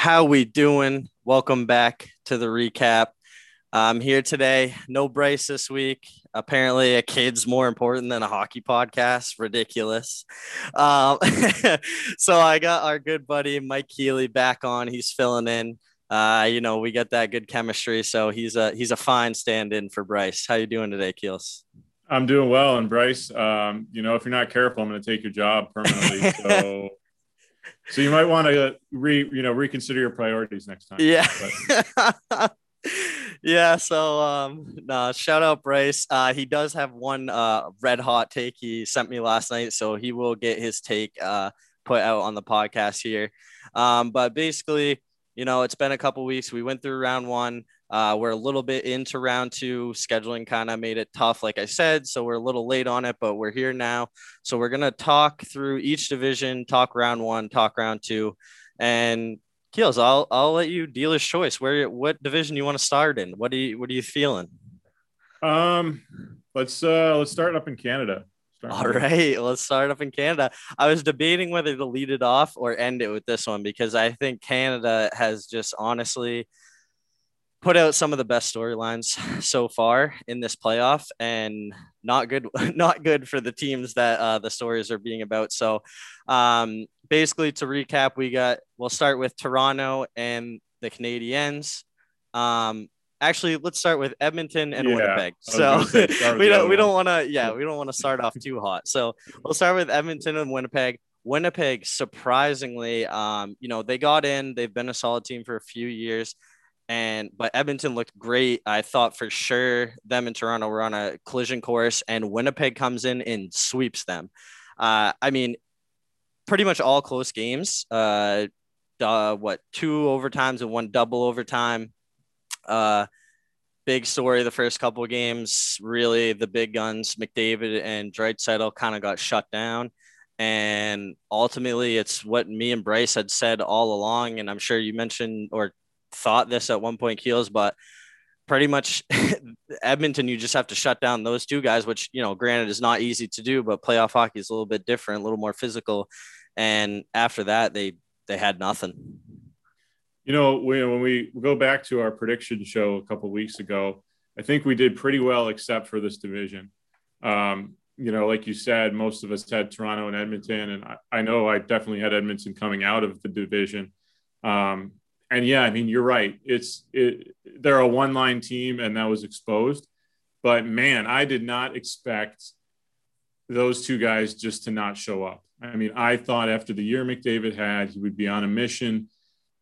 How we doing? Welcome back to the recap. I'm here today. No Bryce this week. Apparently, a kid's more important than a hockey podcast. Ridiculous. Um, so I got our good buddy Mike Keeley back on. He's filling in. Uh, you know, we got that good chemistry, so he's a he's a fine stand-in for Bryce. How you doing today, Keels? I'm doing well, and Bryce, um, you know, if you're not careful, I'm going to take your job permanently. So, so you might want to re, you know, reconsider your priorities next time. Yeah. yeah. So, um, no, shout out Bryce. Uh, he does have one uh red hot take he sent me last night, so he will get his take uh put out on the podcast here. Um, but basically, you know, it's been a couple weeks. We went through round one. Uh, we're a little bit into round two. Scheduling kind of made it tough, like I said. So we're a little late on it, but we're here now. So we're going to talk through each division, talk round one, talk round two. And Keels, I'll, I'll let you dealer's choice. Where, what division you want to start in? What do you, what are you feeling? Um, let's, uh, let's start up in Canada. Start All right, let's start up in Canada. I was debating whether to lead it off or end it with this one because I think Canada has just honestly put out some of the best storylines so far in this playoff and not good not good for the teams that uh, the stories are being about. So um, basically to recap we got we'll start with toronto and the canadiens. Um, actually let's start with edmonton and yeah, winnipeg. So we don't we don't want to yeah. we don't want to start off too hot. So we'll start with edmonton and winnipeg. Winnipeg surprisingly um, you know they got in they've been a solid team for a few years and but Edmonton looked great. I thought for sure them and Toronto were on a collision course, and Winnipeg comes in and sweeps them. Uh, I mean, pretty much all close games. Uh, uh, what two overtimes and one double overtime. Uh, big story the first couple games. Really, the big guns, McDavid and Draisaitl, kind of got shut down. And ultimately, it's what me and Bryce had said all along. And I'm sure you mentioned or thought this at one point, Keels, but pretty much Edmonton, you just have to shut down those two guys, which, you know, granted is not easy to do, but playoff hockey is a little bit different, a little more physical. And after that, they, they had nothing. You know, when we go back to our prediction show a couple weeks ago, I think we did pretty well, except for this division. Um, you know, like you said, most of us had Toronto and Edmonton, and I, I know I definitely had Edmonton coming out of the division. Um, and yeah, I mean, you're right. It's it, they're a one line team, and that was exposed. But man, I did not expect those two guys just to not show up. I mean, I thought after the year McDavid had, he would be on a mission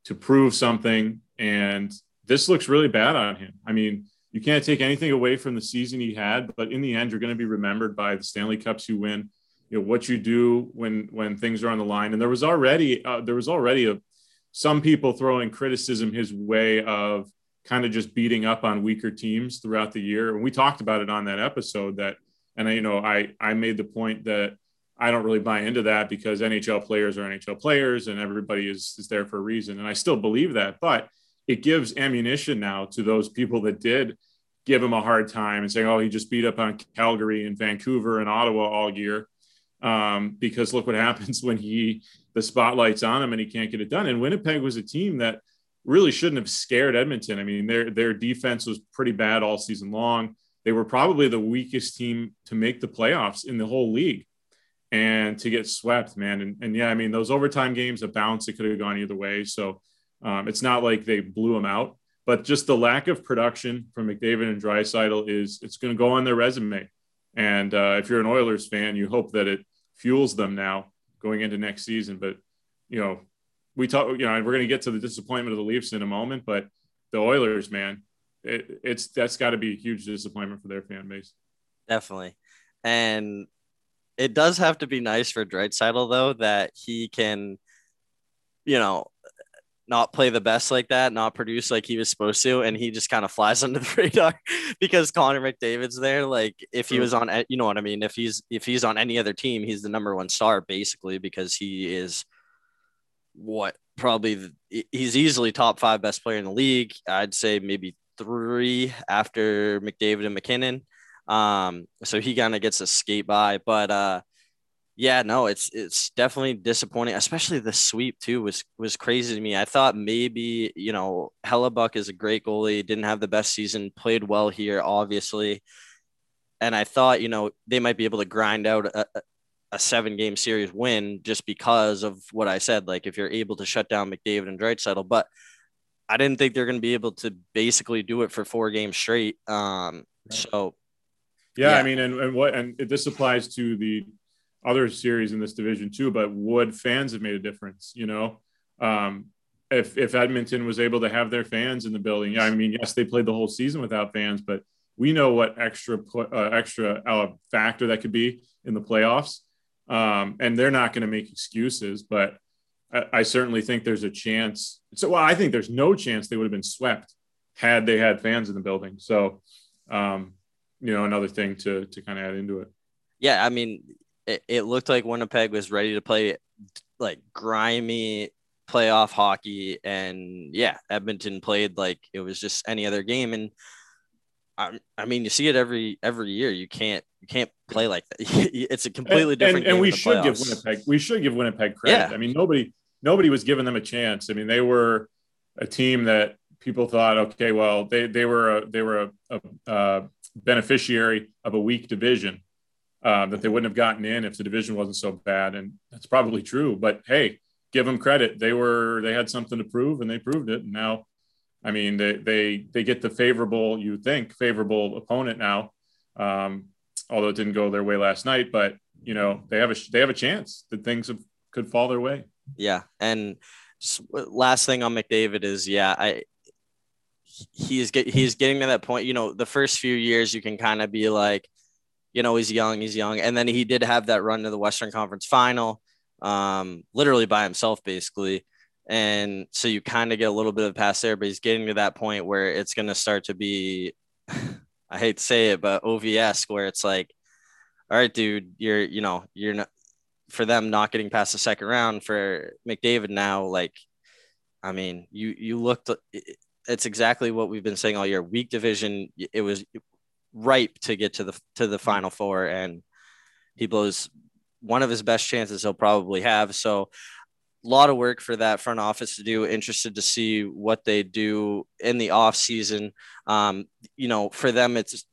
to prove something, and this looks really bad on him. I mean, you can't take anything away from the season he had, but in the end, you're going to be remembered by the Stanley Cups you win. You know what you do when when things are on the line, and there was already uh, there was already a some people throwing criticism his way of kind of just beating up on weaker teams throughout the year. And we talked about it on that episode that, and I, you know, I, I made the point that I don't really buy into that because NHL players are NHL players and everybody is, is there for a reason. And I still believe that, but it gives ammunition now to those people that did give him a hard time and saying, oh, he just beat up on Calgary and Vancouver and Ottawa all year. Um, because look what happens when he the spotlight's on him and he can't get it done. And Winnipeg was a team that really shouldn't have scared Edmonton. I mean, their their defense was pretty bad all season long. They were probably the weakest team to make the playoffs in the whole league. And to get swept, man. And, and yeah, I mean, those overtime games, a bounce, it could have gone either way. So um, it's not like they blew them out, but just the lack of production from McDavid and Draisaitl is it's going to go on their resume. And uh, if you're an Oilers fan, you hope that it fuels them now going into next season. But you know, we talk. You know, and we're going to get to the disappointment of the Leafs in a moment, but the Oilers, man, it, it's that's got to be a huge disappointment for their fan base. Definitely, and it does have to be nice for Draisaitl though that he can, you know, not play the best like that, not produce like he was supposed to, and he just kind of flies under the radar because Connor McDavid's there. Like if he was on, you know what I mean. If he's if he's on any other team, he's the number one star basically because he is what probably the, he's easily top five best player in the league. I'd say maybe three after McDavid and MacKinnon. Um, so he kind of gets a skate by, but uh, Yeah, no, it's it's definitely disappointing, especially the sweep too was was crazy to me. I thought maybe, you know, Hellebuyck is a great goalie, didn't have the best season, played well here, obviously. And I thought, you know, they might be able to grind out a, a seven game series win just because of what I said. Like if you're able to shut down McDavid and Draisaitl, but I didn't think they're going to be able to basically do it for four games straight. Um, right. so yeah, yeah, I mean, and, and what, and this applies to the other series in this division too, but would fans have made a difference? You know, um, if if Edmonton was able to have their fans in the building, I mean, yes, they played the whole season without fans, but we know what extra uh, extra uh, factor that could be in the playoffs. Um, and they're not going to make excuses, but I, I, certainly think there's a chance. So, well, I think there's no chance they would have been swept had they had fans in the building. So, um, you know, another thing to to kind of add into it. Yeah, I mean, it, it looked like Winnipeg was ready to play like grimy playoff hockey. And yeah edmonton played like it was just any other game. And I, I mean you see it every every year. You can't you can't play like that. It's a completely and, different and, and we should give winnipeg we should give winnipeg credit. Yeah. i mean nobody nobody was giving them a chance. I mean they were a team that people thought okay well they they were a, they were a, a, a beneficiary of a weak division uh, that they wouldn't have gotten in if the division wasn't so bad, and that's probably true. But hey, give them credit; they were they had something to prove, and they proved it. And now, I mean, they they they get the favorable, you think, favorable opponent now. Um, although it didn't go their way last night, but you know they have a they have a chance that things have, could fall their way. Yeah, and last thing on McDavid is yeah, I he's get he's getting to that point. You know, the first few years you can kind of be like, you know, he's young, he's young. And then he did have that run to the Western Conference final, um, literally by himself, basically. And so you kind of get a little bit of pass there, but he's getting to that point where it's going to start to be, I hate to say it, but OVS, where it's like, all right, dude, you're, you know, you're not, for them not getting past the second round for McDavid now, like, I mean, you, you looked, it's exactly what we've been saying all year. Weak division. It was ripe to get to the to the final four and he blows one of his best chances he'll probably have. So a lot of work for that front office to do. Interested to see what they do in the off season. Um, you know for them it's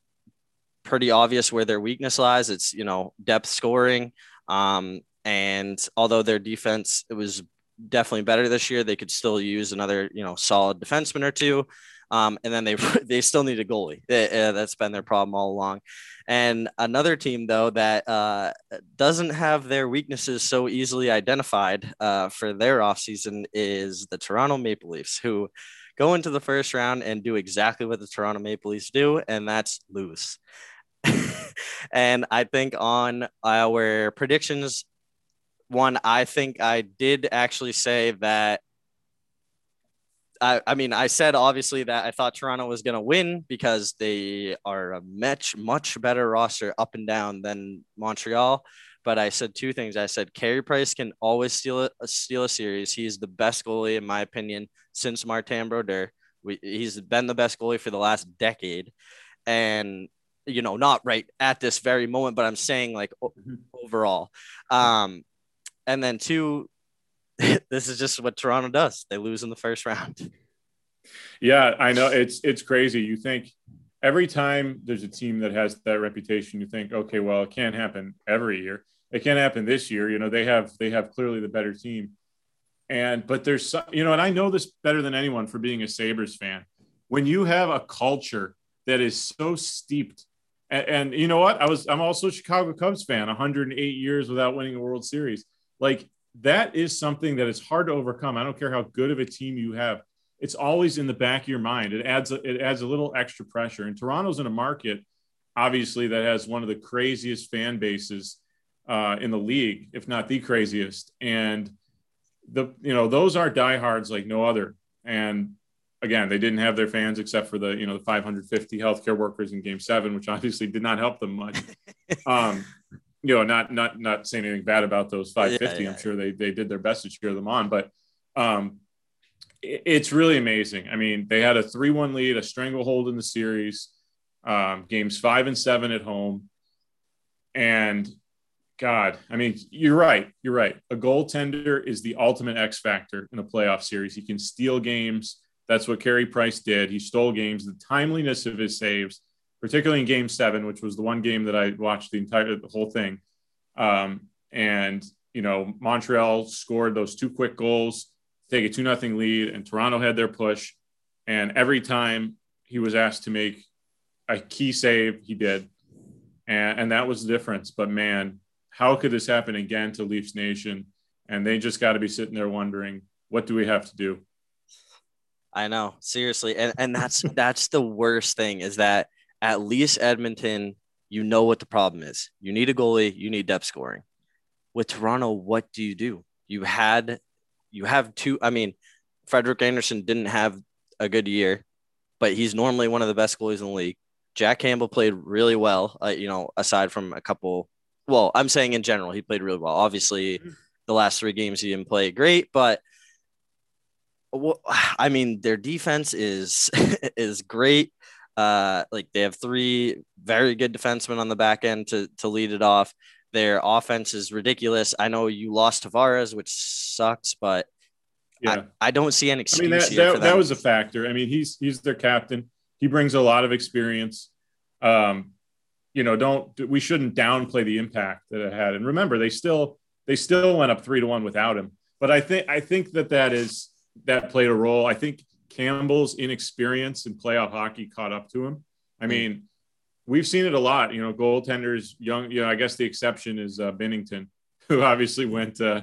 pretty obvious where their weakness lies. It's you know depth scoring. Um, and although their defense it was definitely better this year they could still use another you know solid defenseman or two um, and then they they still need a goalie. Uh, that's been their problem all along. And another team though that uh, doesn't have their weaknesses so easily identified uh, for their offseason is the Toronto Maple Leafs, who go into the first round and do exactly what the Toronto Maple Leafs do, and that's lose. and I think on our predictions, one, I think I did actually say that I, I mean, I said obviously that I thought Toronto was going to win because they are a much, much better roster up and down than Montreal. But I said two things. I said Carey Price can always steal a, steal a series. He's the best goalie, in my opinion, since Martin Brodeur. We, he's been the best goalie for the last decade. And, you know, not right at this very moment, but I'm saying like mm-hmm. overall. Um, and then two, this is just what Toronto does. They lose in the first round. Yeah, I know it's it's crazy. You think every time there's a team that has that reputation, you think, okay, well, it can't happen every year. It can't happen this year. You know, they have they have clearly the better team. And but there's you know, and I know this better than anyone for being a Sabres fan. When you have a culture that is so steeped and, and, you know what? I was I'm also a Chicago Cubs fan, 108 years without winning a World Series. Like that is something that is hard to overcome. I don't care how good of a team you have. It's always in the back of your mind. It adds a, it adds a little extra pressure. And Toronto's in a market, obviously, that has one of the craziest fan bases uh, in the league, if not the craziest. And the you know those are diehards like no other. And again, they didn't have their fans except for the you know the 550 healthcare workers in Game Seven, which obviously did not help them much. um, you know, not not not saying anything bad about those 550. Yeah, yeah, I'm sure they they did their best to cheer them on, but um, it, it's really amazing. I mean, they had a three-one lead, a stranglehold in the series, um, games five and seven at home, and God, I mean, you're right. You're right. A goaltender is the ultimate X factor in a playoff series. He can steal games. That's what Carey Price did. He stole games. The timeliness of his saves, particularly in Game Seven, which was the one game that I watched the entire the whole thing. Um, and you know, Montreal scored those two quick goals, take a two nothing lead, and Toronto had their push. And every time he was asked to make a key save, he did. And, and that was the difference. But man, how could this happen again to Leafs Nation? And they just got to be sitting there wondering, what do we have to do? I know, seriously. And and that's that's the worst thing is that at least Edmonton, you know what the problem is. You need a goalie, you need depth scoring. With Toronto, what do you do? You had you have two, I mean, Frederik Andersen didn't have a good year, but he's normally one of the best goalies in the league. Jack Campbell played really well, uh, you know, aside from a couple well, I'm saying in general, he played really well. Obviously, mm-hmm. the last three games he didn't play great, but well, I mean, their defense is is great. Uh, like they have three very good defensemen on the back end to to lead it off. Their offense is ridiculous. I know you lost Tavares, which sucks, but yeah. I, I don't see an excuse. I mean, that, that, that was a factor. I mean, he's he's their captain. He brings a lot of experience. Um, you know, don't we shouldn't downplay the impact that it had. And remember, they still they still went up three to one without him. But I think I think that that is that played a role. I think Campbell's inexperience in playoff hockey caught up to him. I mean, we've seen it a lot. You know, goaltenders, young. You know, I guess the exception is uh, Binnington, who obviously went uh,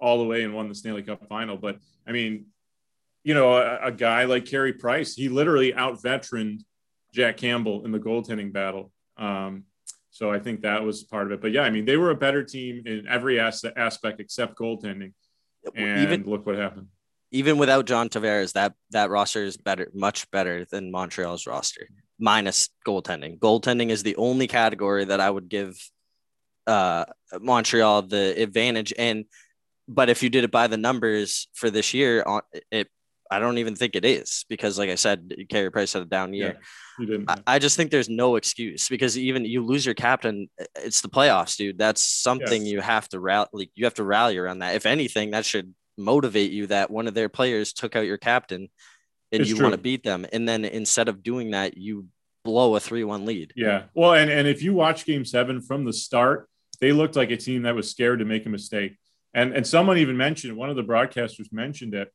all the way and won the Stanley Cup final. But I mean, you know, a, a guy like Carey Price, he literally out veteraned Jack Campbell in the goaltending battle. Um, so I think that was part of it. But yeah, I mean, they were a better team in every as- aspect except goaltending. And even, look what happened. Even without John Tavares, that that roster is better, much better than Montreal's roster, minus goaltending. Goaltending is the only category that I would give uh, Montreal the advantage. And but if you did it by the numbers for this year, it I don't even think it is because, like I said, Carey Price had a down year. Yeah, I, I, just think there's no excuse because even you lose your captain, it's the playoffs, dude. That's something yes. you have to rally. You have to rally around that. If anything, that should motivate you that one of their players took out your captain, and it's you want to beat them. And then instead of doing that, you blow a three-one lead. Yeah. Well, and and if you watch Game Seven from the start, they looked like a team that was scared to make a mistake. And and someone even mentioned one of the broadcasters mentioned it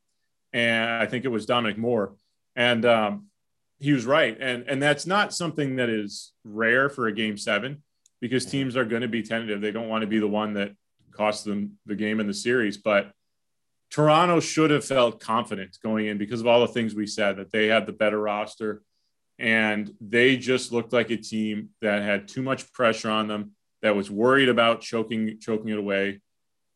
and I think it was Dominic Moore, and um, he was right. And and that's not something that is rare for a game seven because teams are going to be tentative. They don't want to be the one that costs them the game in the series. But Toronto should have felt confident going in because of all the things we said that they had the better roster, and they just looked like a team that had too much pressure on them, that was worried about choking choking it away,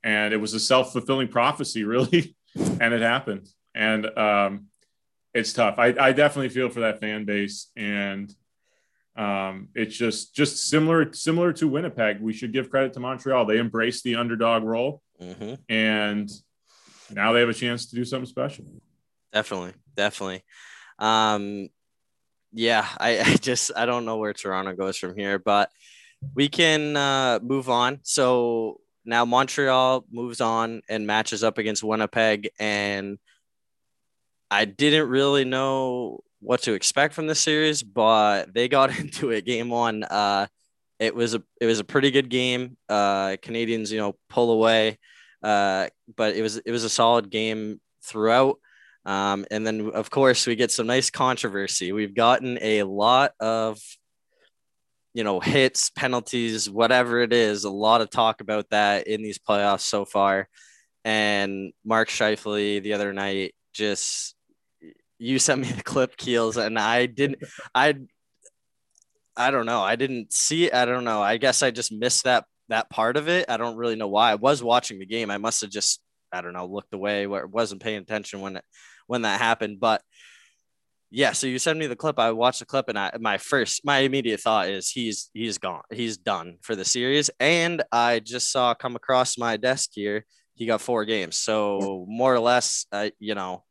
and it was a self fulfilling prophecy, really, and it happened and um, it's tough. I, I definitely feel for that fan base, and um, it's just just similar similar to Winnipeg. We should give credit to Montreal. They embraced the underdog role, mm-hmm. and now they have a chance to do something special. Definitely, definitely. Um, yeah, I, I just I don't know where Toronto goes from here, but we can uh, move on. So now Montreal moves on and matches up against Winnipeg, and I didn't really know what to expect from the series, but they got into it game one. Uh, it was a it was a pretty good game. Uh, Canadiens, you know, pull away, uh, but it was it was a solid game throughout. Um, and then of course we get some nice controversy. We've gotten a lot of you know hits, penalties, whatever it is. A lot of talk about that in these playoffs so far. And Mark Scheifele the other night just you sent me the clip keels and I didn't I I don't know. I didn't see. I don't know. I guess I just missed that that part of it. I don't really know why. I was watching the game. I must have just I don't know, looked away where wasn't paying attention when it when that happened. But yeah, so you send me the clip. I watched the clip and I my first my immediate thought is he's he's gone. He's done for the series. And I just saw come across my desk here. He got four games. So more or less, uh, you know,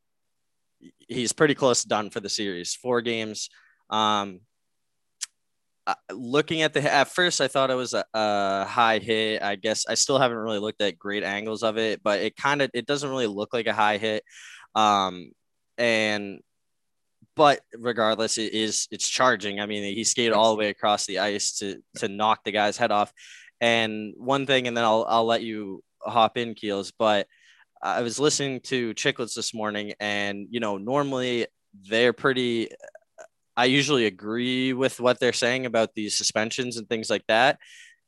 he's pretty close to done for the series. Four games. Um, looking at the at first, I thought it was a, a, high hit. I guess I still haven't really looked at great angles of it, but it kind of it doesn't really look like a high hit. Um, and but regardless, it is it's charging. I mean, he skated all the way across the ice to to knock the guy's head off. And one thing, and then I'll I'll let you hop in, Keels. But I was listening to Chiclets this morning, and you know, normally they're pretty I usually agree with what they're saying about these suspensions and things like that.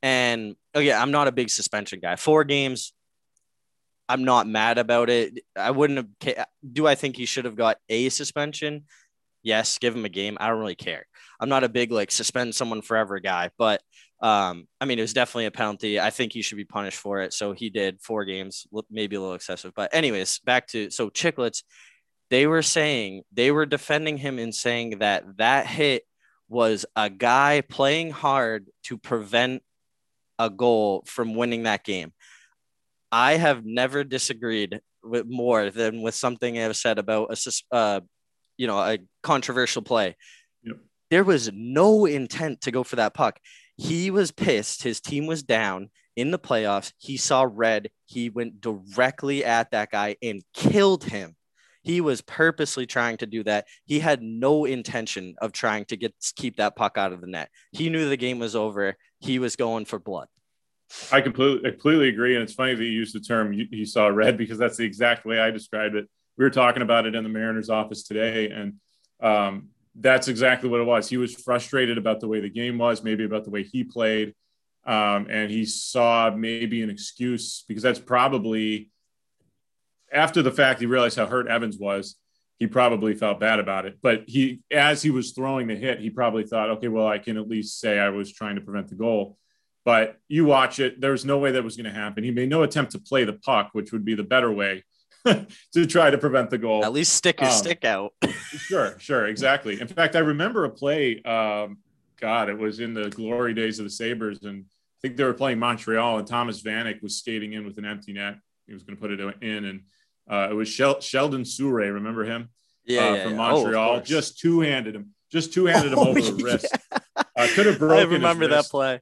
And oh yeah, I'm not a big suspension guy. Four games, I'm not mad about it. I wouldn't have. Do I think he should have got a suspension? Yes, give him a game. I don't really care. I'm not a big like suspend someone forever guy, but um, I mean, it was definitely a penalty. I think he should be punished for it. So he did four games, maybe a little excessive. But anyways, back to so Chiclets they were saying they were defending him in saying that that hit was a guy playing hard to prevent a goal from winning that game. I have never disagreed with more than with something I've said about a, uh, you know, a controversial play. Yep. There was no intent to go for that puck. He was pissed. His team was down in the playoffs. He saw red. He went directly at that guy and killed him. He was purposely trying to do that. He had no intention of trying to get keep that puck out of the net. He knew the game was over. He was going for blood. I completely completely agree, and it's funny that you used the term "he saw red" because that's the exact way I described it. We were talking about it in the Mariners' office today, and um, that's exactly what it was. He was frustrated about the way the game was, maybe about the way he played, um, and he saw maybe an excuse because that's probably after the fact, he realized how hurt Evans was. He probably felt bad about it. But he, as he was throwing the hit, he probably thought, okay, well, I can at least say I was trying to prevent the goal. But you watch it, there's no way that was going to happen. He made no attempt to play the puck, which would be the better way to try to prevent the goal. At least stick your um, stick out. sure, sure, exactly. In fact, I remember a play. Um, God, it was in the glory days of the Sabres, and I think they were playing Montreal, and Thomas Vanek was skating in with an empty net. He was going to put it in, and uh, it was Shel- Sheldon Souray. Remember him? Yeah, uh, yeah from yeah. Montreal. Oh, just two handed him. Just two handed him oh, over the wrist. Uh, could have broken. I remember that play.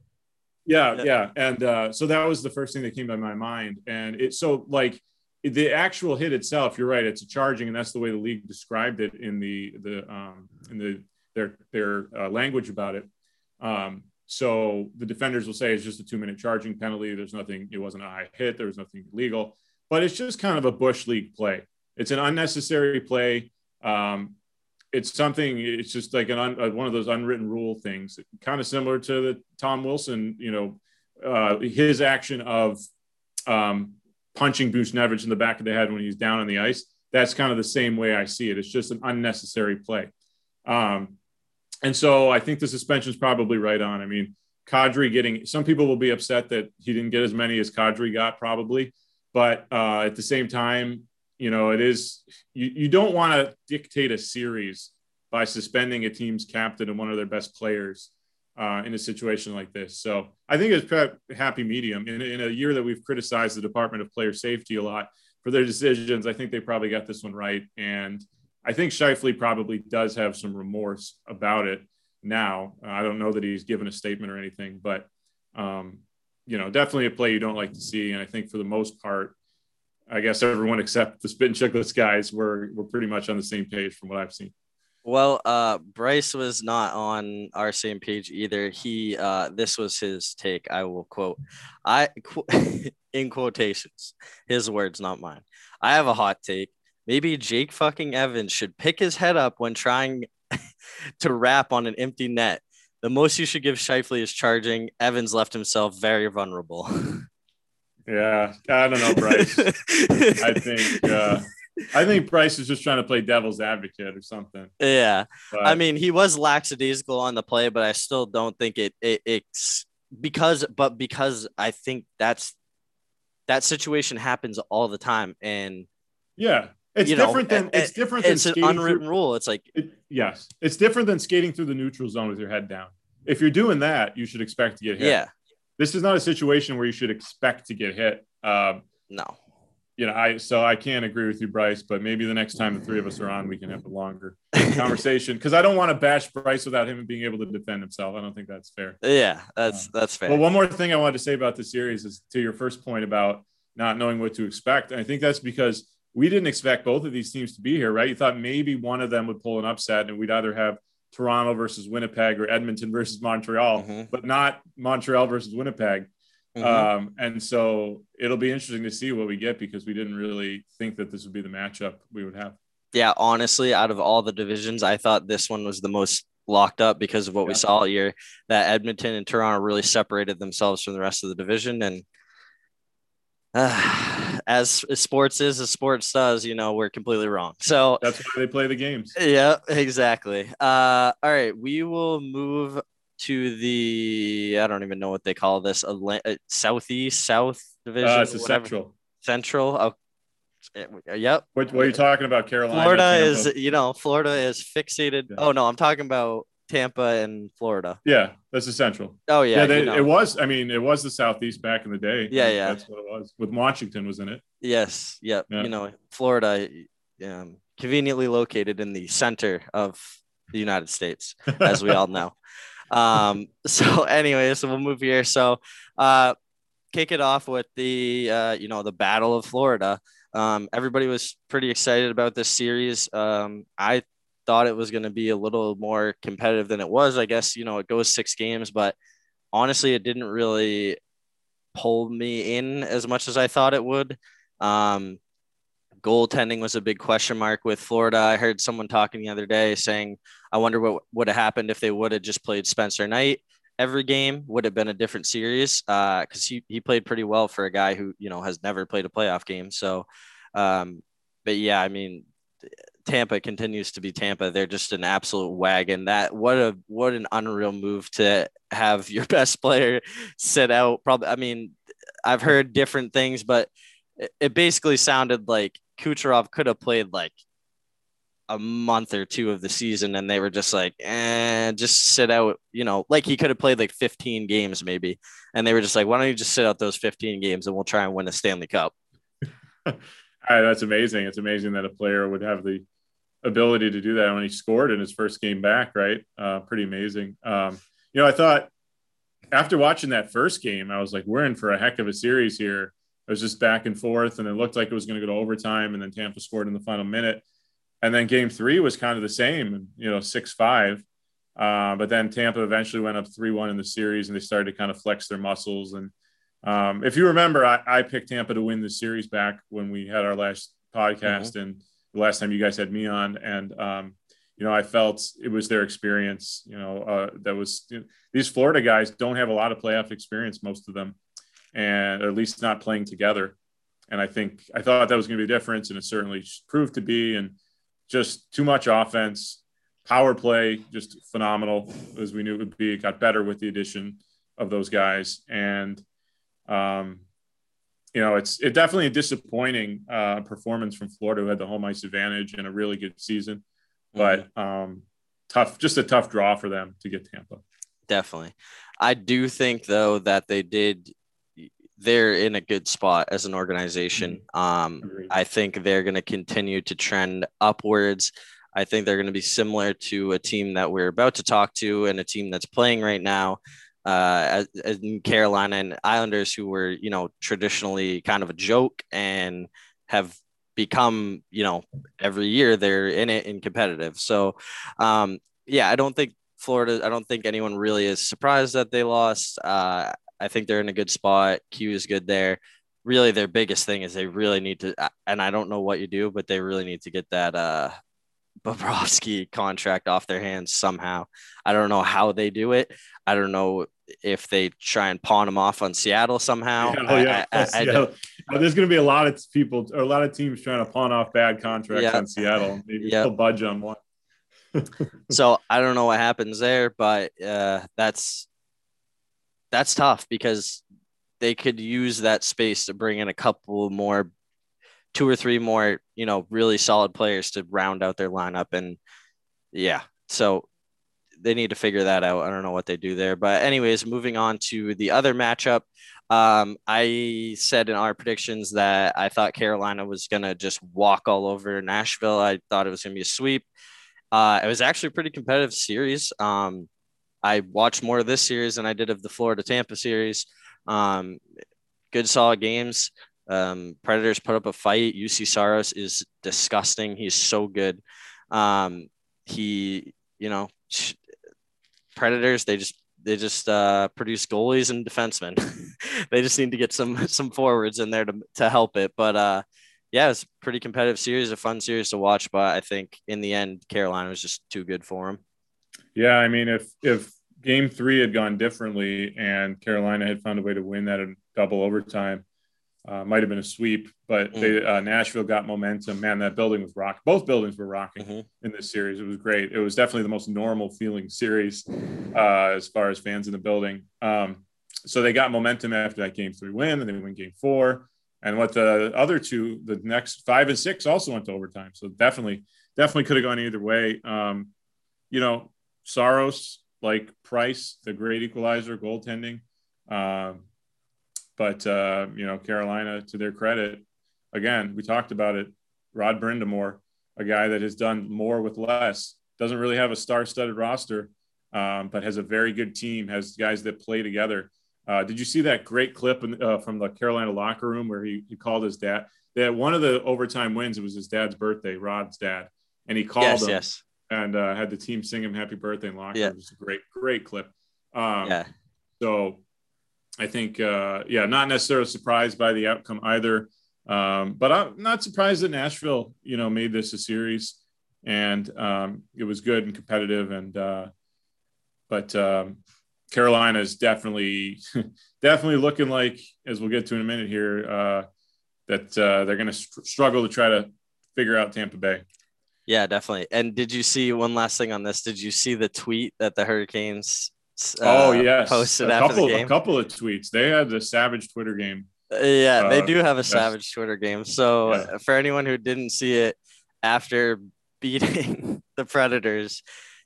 Yeah, yeah, yeah. and uh, so that was the first thing that came to my mind. And it so like the actual hit itself, you're right. It's a charging, and that's the way the league described it in the the um, in the their their uh, language about it. Um, so the defenders will say it's just a two minute charging penalty. There's nothing. It wasn't a high hit. There was nothing illegal but it's just kind of a bush league play. It's an unnecessary play. Um, it's something. It's just like an un, uh, one of those unwritten rule things, kind of similar to the Tom Wilson. You know, uh, his action of um, punching Buchnevich in the back of the head when he's down on the ice. That's kind of the same way I see it. It's just an unnecessary play. Um, and so I think the suspension is probably right on. I mean, Kadri getting some people will be upset that he didn't get as many as Kadri got, probably. But uh, at the same time, you know, it is you, you don't want to dictate a series by suspending a team's captain and one of their best players uh, in a situation like this. So I think it's a happy medium in, in a year that we've criticized the Department of Player Safety a lot for their decisions. I think they probably got this one right, and I think Scheifele probably does have some remorse about it now. I don't know that he's given a statement or anything, but um, you know, definitely a play you don't like to see. And I think for the most part, I guess everyone except the Spittin' Chiclets guys were were pretty much on the same page from what I've seen. Well, uh, Bryce was not on our same page either. He, uh, this was his take. I will quote, I, in quotations, his words, not mine. I have a hot take. Maybe Jake fucking Evans should pick his head up when trying to wrap on an empty net. The most you should give Scheifele is charging. Evans left himself very vulnerable. Yeah, I don't know, Bryce. I think uh, I think Bryce is just trying to play devil's advocate or something. Yeah, but, I mean, he was lackadaisical on the play, but I still don't think it, it it's because, but because I think that's that situation happens all the time, and yeah, it's you different know, than it's different. It's an unwritten through, rule. It's like it, yes, it's different than skating through the neutral zone with your head down. If you're doing that, you should expect to get hit. Yeah. This is not a situation where you should expect to get hit. Um, no. you know, I so I can't agree with you, Bryce, but maybe the next time the three of us are on, we can have a longer conversation because I don't want to bash Bryce without him being able to defend himself. I don't think that's fair. Yeah, that's uh, that's fair. Well, one more thing I wanted to say about the series is to your first point about not knowing what to expect. And I think that's because we didn't expect both of these teams to be here, right? You thought maybe one of them would pull an upset and we'd either have Toronto versus Winnipeg or Edmonton versus Montreal, mm-hmm. but not Montreal versus Winnipeg. Mm-hmm. Um, and so it'll be interesting to see what we get because we didn't really think that this would be the matchup we would have. Yeah, honestly, out of all the divisions, I thought this one was the most locked up because of what yeah. we saw all year. That Edmonton and Toronto really separated themselves from the rest of the division, and uh, as sports is, as sports does, you know, we're completely wrong. So that's why they play the games. Yeah, exactly. Uh, all right, we will move to the I don't even know what they call this Atlant- uh, southeast south division. Uh, it's a central. Central. Oh, yep. What, what, are you talking about, Carolina? Florida Tampa? is you know Florida is fixated. Yeah. Oh no, I'm talking about Tampa and Florida. Yeah, that's the central. Oh yeah, yeah. They, you know. It was. I mean, it was the southeast back in the day. Yeah, yeah. That's what it was. With Washington was in it. Yes. Yep. Yeah. You know, Florida, um, conveniently located in the center of the United States, as we all know. Um, so anyway, so we'll move here. So uh, kick it off with the uh, you know the Battle of Florida. Um, everybody was pretty excited about this series. Um, I thought it was going to be a little more competitive than it was. I guess you know it goes six games, but honestly, it didn't really pull me in as much as I thought it would. Um, goaltending was a big question mark with Florida. I heard someone talking the other day saying, I wonder what would have happened if they would have just played Spencer Knight every game. Would have been a different series because uh, he, he played pretty well for a guy who, you know, has never played a playoff game. So, um, but yeah, I mean, Tampa continues to be Tampa. They're just an absolute wagon. That what a what an unreal move to have your best player sit out. Probably, I mean, I've heard different things, but it basically sounded like Kucherov could have played like a month or two of the season and they were just like, eh, just sit out, you know, like he could have played like 15 games maybe. And they were just like, why don't you just sit out those 15 games and we'll try and win a Stanley Cup? that's amazing. It's amazing that a player would have the ability to do that when he scored in his first game back, right? Uh, pretty amazing. Um, you know, I thought after watching that first game, I was like, we're in for a heck of a series here it was just back and forth, and it looked like it was going to go to overtime, and then Tampa scored in the final minute. And then game three was kind of the same, you know, six five. Uh, but then Tampa eventually went up three one in the series, and they started to kind of flex their muscles. And um, if you remember, I, I, picked Tampa to win the series back when we had our last podcast, mm-hmm. and the last time you guys had me on, and um, you know, I felt it was their experience. You know, uh, that was you know, these Florida guys don't have a lot of playoff experience, most of them and at least not playing together. And I think I thought that was going to be a difference, and it certainly proved to be. And just too much offense, power play, just phenomenal as we knew it would be. It got better with the addition of those guys, and um, you know, it's it definitely a disappointing uh, performance from Florida, who had the home ice advantage and a really good season, but mm-hmm. um, tough, just a tough draw for them to get Tampa. Definitely, I do think though that they did they're in a good spot as an organization. Mm-hmm. Um, I think they're going to continue to trend upwards. I think they're going to be similar to a team that we're about to talk to and a team that's playing right now. Uh, as, in Carolina and Islanders, who were, you know, traditionally kind of a joke and have become, you know, every year they're in it and competitive. So, um, yeah, I don't think Florida, I don't think anyone really is surprised that they lost. Uh, I think they're in a good spot. Q is good there. Really, their biggest thing is they really need to, and I don't know what you do, but they really need to get that uh, Bobrovsky contract off their hands somehow. I don't know how they do it. I don't know if they try and pawn him off on Seattle somehow. Yeah, oh, yeah. I, I, I, there's going to be a lot of people or a lot of teams trying to pawn off bad contracts yeah. on Seattle. Maybe yeah. they'll budge on one. so I don't know what happens there, but uh, that's that's tough because they could use that space to bring in a couple more two or three more you know really solid players to round out their lineup and yeah so they need to figure that out i don't know what they do there but anyways moving on to the other matchup Um, I said in our predictions that I thought Carolina was gonna just walk all over Nashville. I thought it was gonna be a sweep. Uh, it was actually a pretty competitive series. Um, I watched more of this series than I did of the Florida Tampa series. Um, good solid games. Um, Predators put up a fight. Juuse Saros is disgusting. He's so good. Um, he, you know, Predators they just they just uh, produce goalies and defensemen. they just need to get some some forwards in there to to help it. But uh, yeah, it's a pretty competitive series, a fun series to watch. But I think in the end, Carolina was just too good for them. Yeah, I mean, if if Game Three had gone differently and Carolina had found a way to win that in double overtime, uh, might have been a sweep, but they, mm. uh, Nashville got momentum. Man, that building was rocking. Both buildings were rocking mm-hmm. in this series. It was great. It was definitely the most normal feeling series uh, as far as fans in the building. Um, so they got momentum after that game three win, and they win game four. And what the other two, the next five and six, also went to overtime. So definitely, definitely could have gone either way. Um, you know, Saros, like Price, the great equalizer, goaltending. Um, but uh, you know, Carolina, to their credit, again, we talked about it. Rod Brind'Amour, a guy that has done more with less, doesn't really have a star-studded roster, um, but has a very good team. Has guys that play together. Uh, did you see that great clip in, uh, from the Carolina locker room where he, he called his dad? That one of the overtime wins. It was his dad's birthday, Rod's dad, and he called yes, him yes. and uh, had the team sing him happy birthday in locker yeah. room. It was a great, great clip. Um, yeah. So I think, uh, yeah, not necessarily surprised by the outcome either. Um, but I'm not surprised that Nashville, you know, made this a series and um, it was good and competitive. And, uh, but um, Carolina is definitely, definitely looking like, as we'll get to in a minute here, uh, that uh, they're going to str- struggle to try to figure out Tampa Bay. Yeah, definitely. And did you see one last thing on this? Did you see the tweet that the Hurricanes uh, oh yes, posted a couple, A couple of tweets. They had the savage Twitter game. Yeah, uh, they do have a yes. savage Twitter game. So yeah. for anyone who didn't see it, after beating the Predators,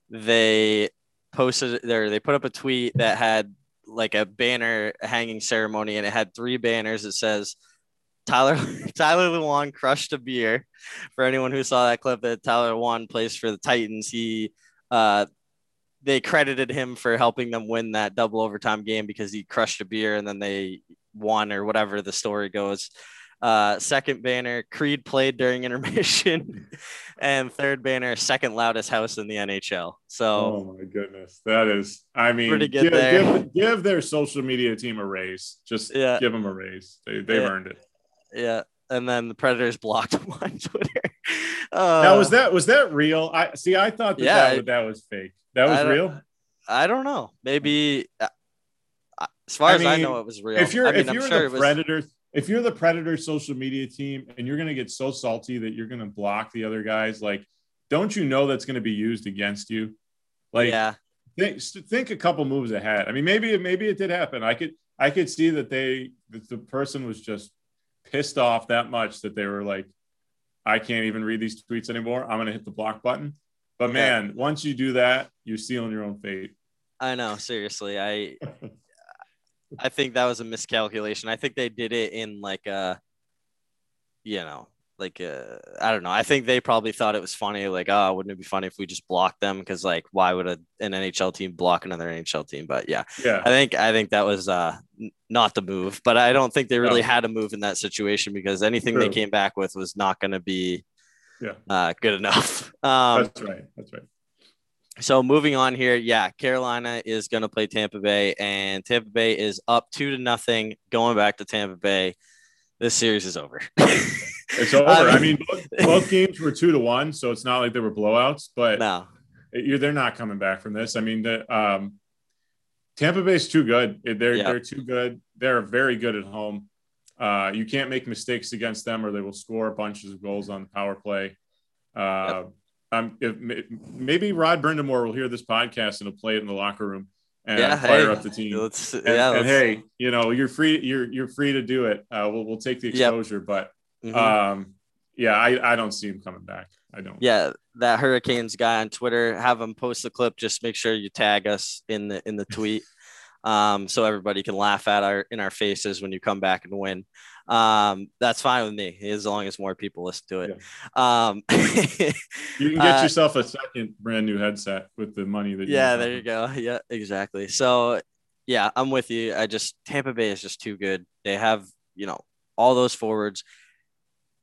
they posted there. They put up a tweet that had like a banner hanging ceremony, and it had three banners. It says. Tyler Tyler Lewan crushed a beer. For anyone who saw that clip, that Tyler Lewan plays for the Titans. He uh, they credited him for helping them win that double overtime game because he crushed a beer and then they won or whatever the story goes. Uh, second banner, Creed played during intermission, and third banner, second loudest house in the NHL. So, oh my goodness, that is, I mean, pretty good give, there. Give, give, their social media team a raise. Just yeah. give them a raise. They, they've yeah. earned it. Yeah, and then the Predators blocked him on Twitter. Uh, now was that was that real? I see. I thought that yeah, that, that was fake. That was I real. I don't know. Maybe uh, as far I as mean, I know, it was real. If you're I mean, if you're sure the Predator, was... if you're the Predator social media team, and you're gonna get so salty that you're gonna block the other guys, like, don't you know that's gonna be used against you? Like, yeah. Think, think a couple moves ahead. I mean, maybe maybe it did happen. I could I could see that they that the person was just pissed off that much that they were like, I can't even read these tweets anymore. I'm gonna hit the block button. But man, yeah. once you do that, you're sealing your own fate. I know, seriously. I I think that was a miscalculation. I think they did it in like a you know, like uh, I don't know. I think they probably thought it was funny. Like, oh, wouldn't it be funny if we just blocked them? Because like, why would a, an NHL team block another NHL team? But yeah, yeah. I think I think that was uh not the move. But I don't think they really no. had a move in that situation because anything True. they came back with was not going to be yeah uh, good enough. Um, That's right. That's right. So moving on here, yeah, Carolina is going to play Tampa Bay, and Tampa Bay is up two to nothing. Going back to Tampa Bay, this series is over. it's over. I mean, both, both, games were two to one, so it's not like they were blowouts. But no, it, they're not coming back from this. I mean, the, um, Tampa Bay's too good. They're yep. they're too good. They're very good at home. Uh, you can't make mistakes against them, or they will score bunches of goals on the power play. Uh, yep. um, if, maybe Rod Brind'Amour will hear this podcast and he'll play it in the locker room and yeah, fire hey, up the team. Let's, and, yeah, and hey, you know, you're free. You're you're free to do it. Uh, we'll we'll take the exposure, yep. but mm-hmm. um, yeah, I I don't see him coming back. I don't. Yeah, that Hurricanes guy on Twitter, have him post the clip. Just make sure you tag us in the in the tweet. um, so everybody can laugh at our in our faces when you come back and win. Um, that's fine with me as long as more people listen to it. Yeah. Um, you can get uh, yourself a second brand new headset with the money that. yeah, there you go. Yeah, exactly. So, yeah, I'm with you. I just Tampa Bay is just too good. They have you know all those forwards.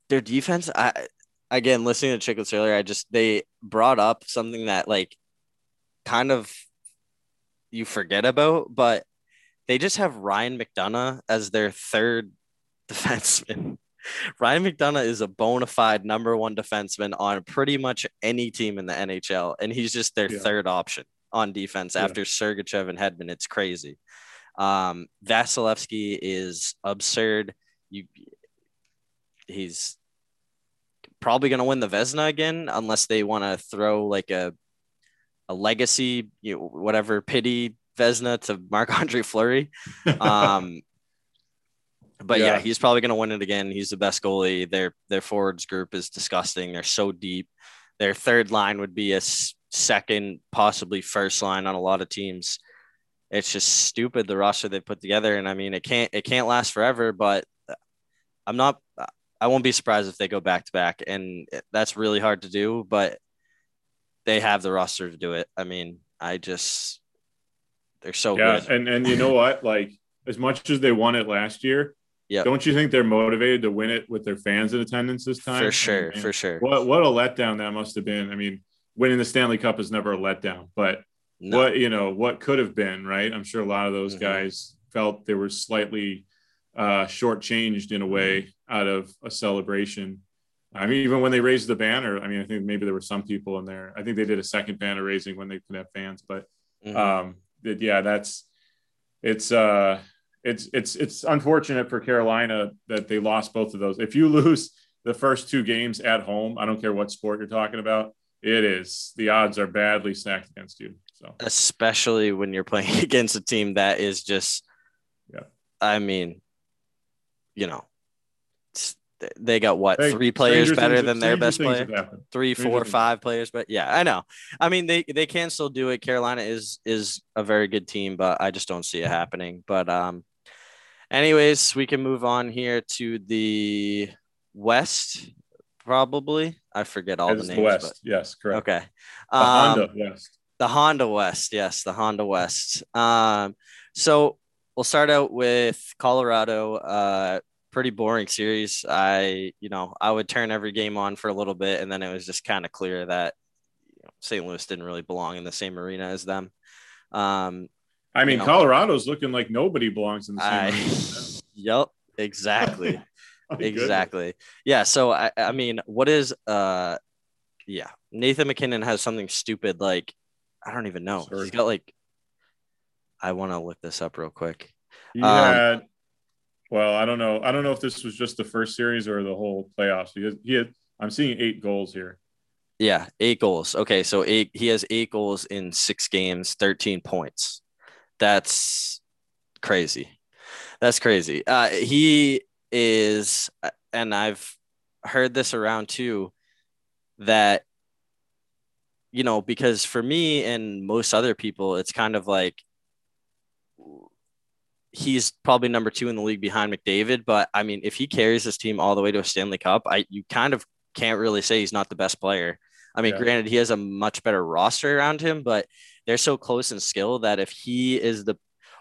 Their defense, I again listening to Chiclets earlier, I just they brought up something that like kind of you forget about, but they just have Ryan McDonagh as their third defenseman. Ryan McDonagh is a bona fide number one defenseman on pretty much any team in the NHL, and he's just their yeah. third option on defense yeah. after Sergachev and Hedman. It's crazy. Um, Vasilevskiy is absurd. You, he's probably going to win the Vezina again unless they want to throw like a a legacy, you know, whatever pity Vezina to Marc Andre Fleury. Um, but yeah. yeah. he's probably going to win it again. He's the best goalie. Their their forwards group is disgusting. They're so deep. Their third line would be a second, possibly first line on a lot of teams. It's just stupid the roster they put together, and I mean it can't it can't last forever. But uh, I'm not. Uh, I won't be surprised if they go back to back, and uh, that's really hard to do. But they have the roster to do it. I mean, I just they're so yeah, good. and and you know what? Like as much as they won it last year, yeah. Don't you think they're motivated to win it with their fans in attendance this time? For sure, for sure. What what a letdown that must have been. I mean, winning the Stanley Cup is never a letdown, but no. what you know, what could have been, right? I'm sure a lot of those mm-hmm. guys felt they were slightly uh, shortchanged in a way out of a celebration. I mean, even when they raised the banner, I mean, I think maybe there were some people in there. I think they did a second banner raising when they could have fans, but mm-hmm. um, yeah, that's it's uh it's it's it's unfortunate for Carolina that they lost both of those. If you lose the first two games at home, I don't care what sport you're talking about, it is the odds are badly stacked against you. So especially when you're playing against a team that is just, yeah. I mean, you know, they got what hey, three players better than their best player three four five players but yeah i know i mean they they can still do it carolina is is a very good team but i just don't see it happening but um Anyways, we can move on here to the West, probably. I forget all the names. The West, but... yes, correct. Okay. The um, Honda West. The Honda West, yes, the Honda West. Um, so we'll start out with Colorado. Uh, pretty boring series. I, you know, I would turn every game on for a little bit, and then it was just kind of clear that you know, St. Louis didn't really belong in the same arena as them. Um, I mean, you know, Colorado's looking like nobody belongs in the same. I, yep, exactly, exactly. Goodness. Yeah. So I, I mean, what is uh, yeah, Nathan MacKinnon has something stupid like I don't even know. Sorry. He's got like, I want to look this up real quick. He um, had, well, I don't know. I don't know if this was just the first series or the whole playoffs. He had, he had I'm seeing eight goals here. Yeah, eight goals. Okay, so eight. He has eight goals in six games, thirteen points that's crazy. That's crazy. Uh, he is, and I've heard this around too, that, you know, because for me and most other people, it's kind of like he's probably number two in the league behind McDavid. But I mean, if he carries his team all the way to a Stanley Cup, I you kind of can't really say he's not the best player. I mean, yeah. granted, he has a much better roster around him, but they're so close in skill that if he is the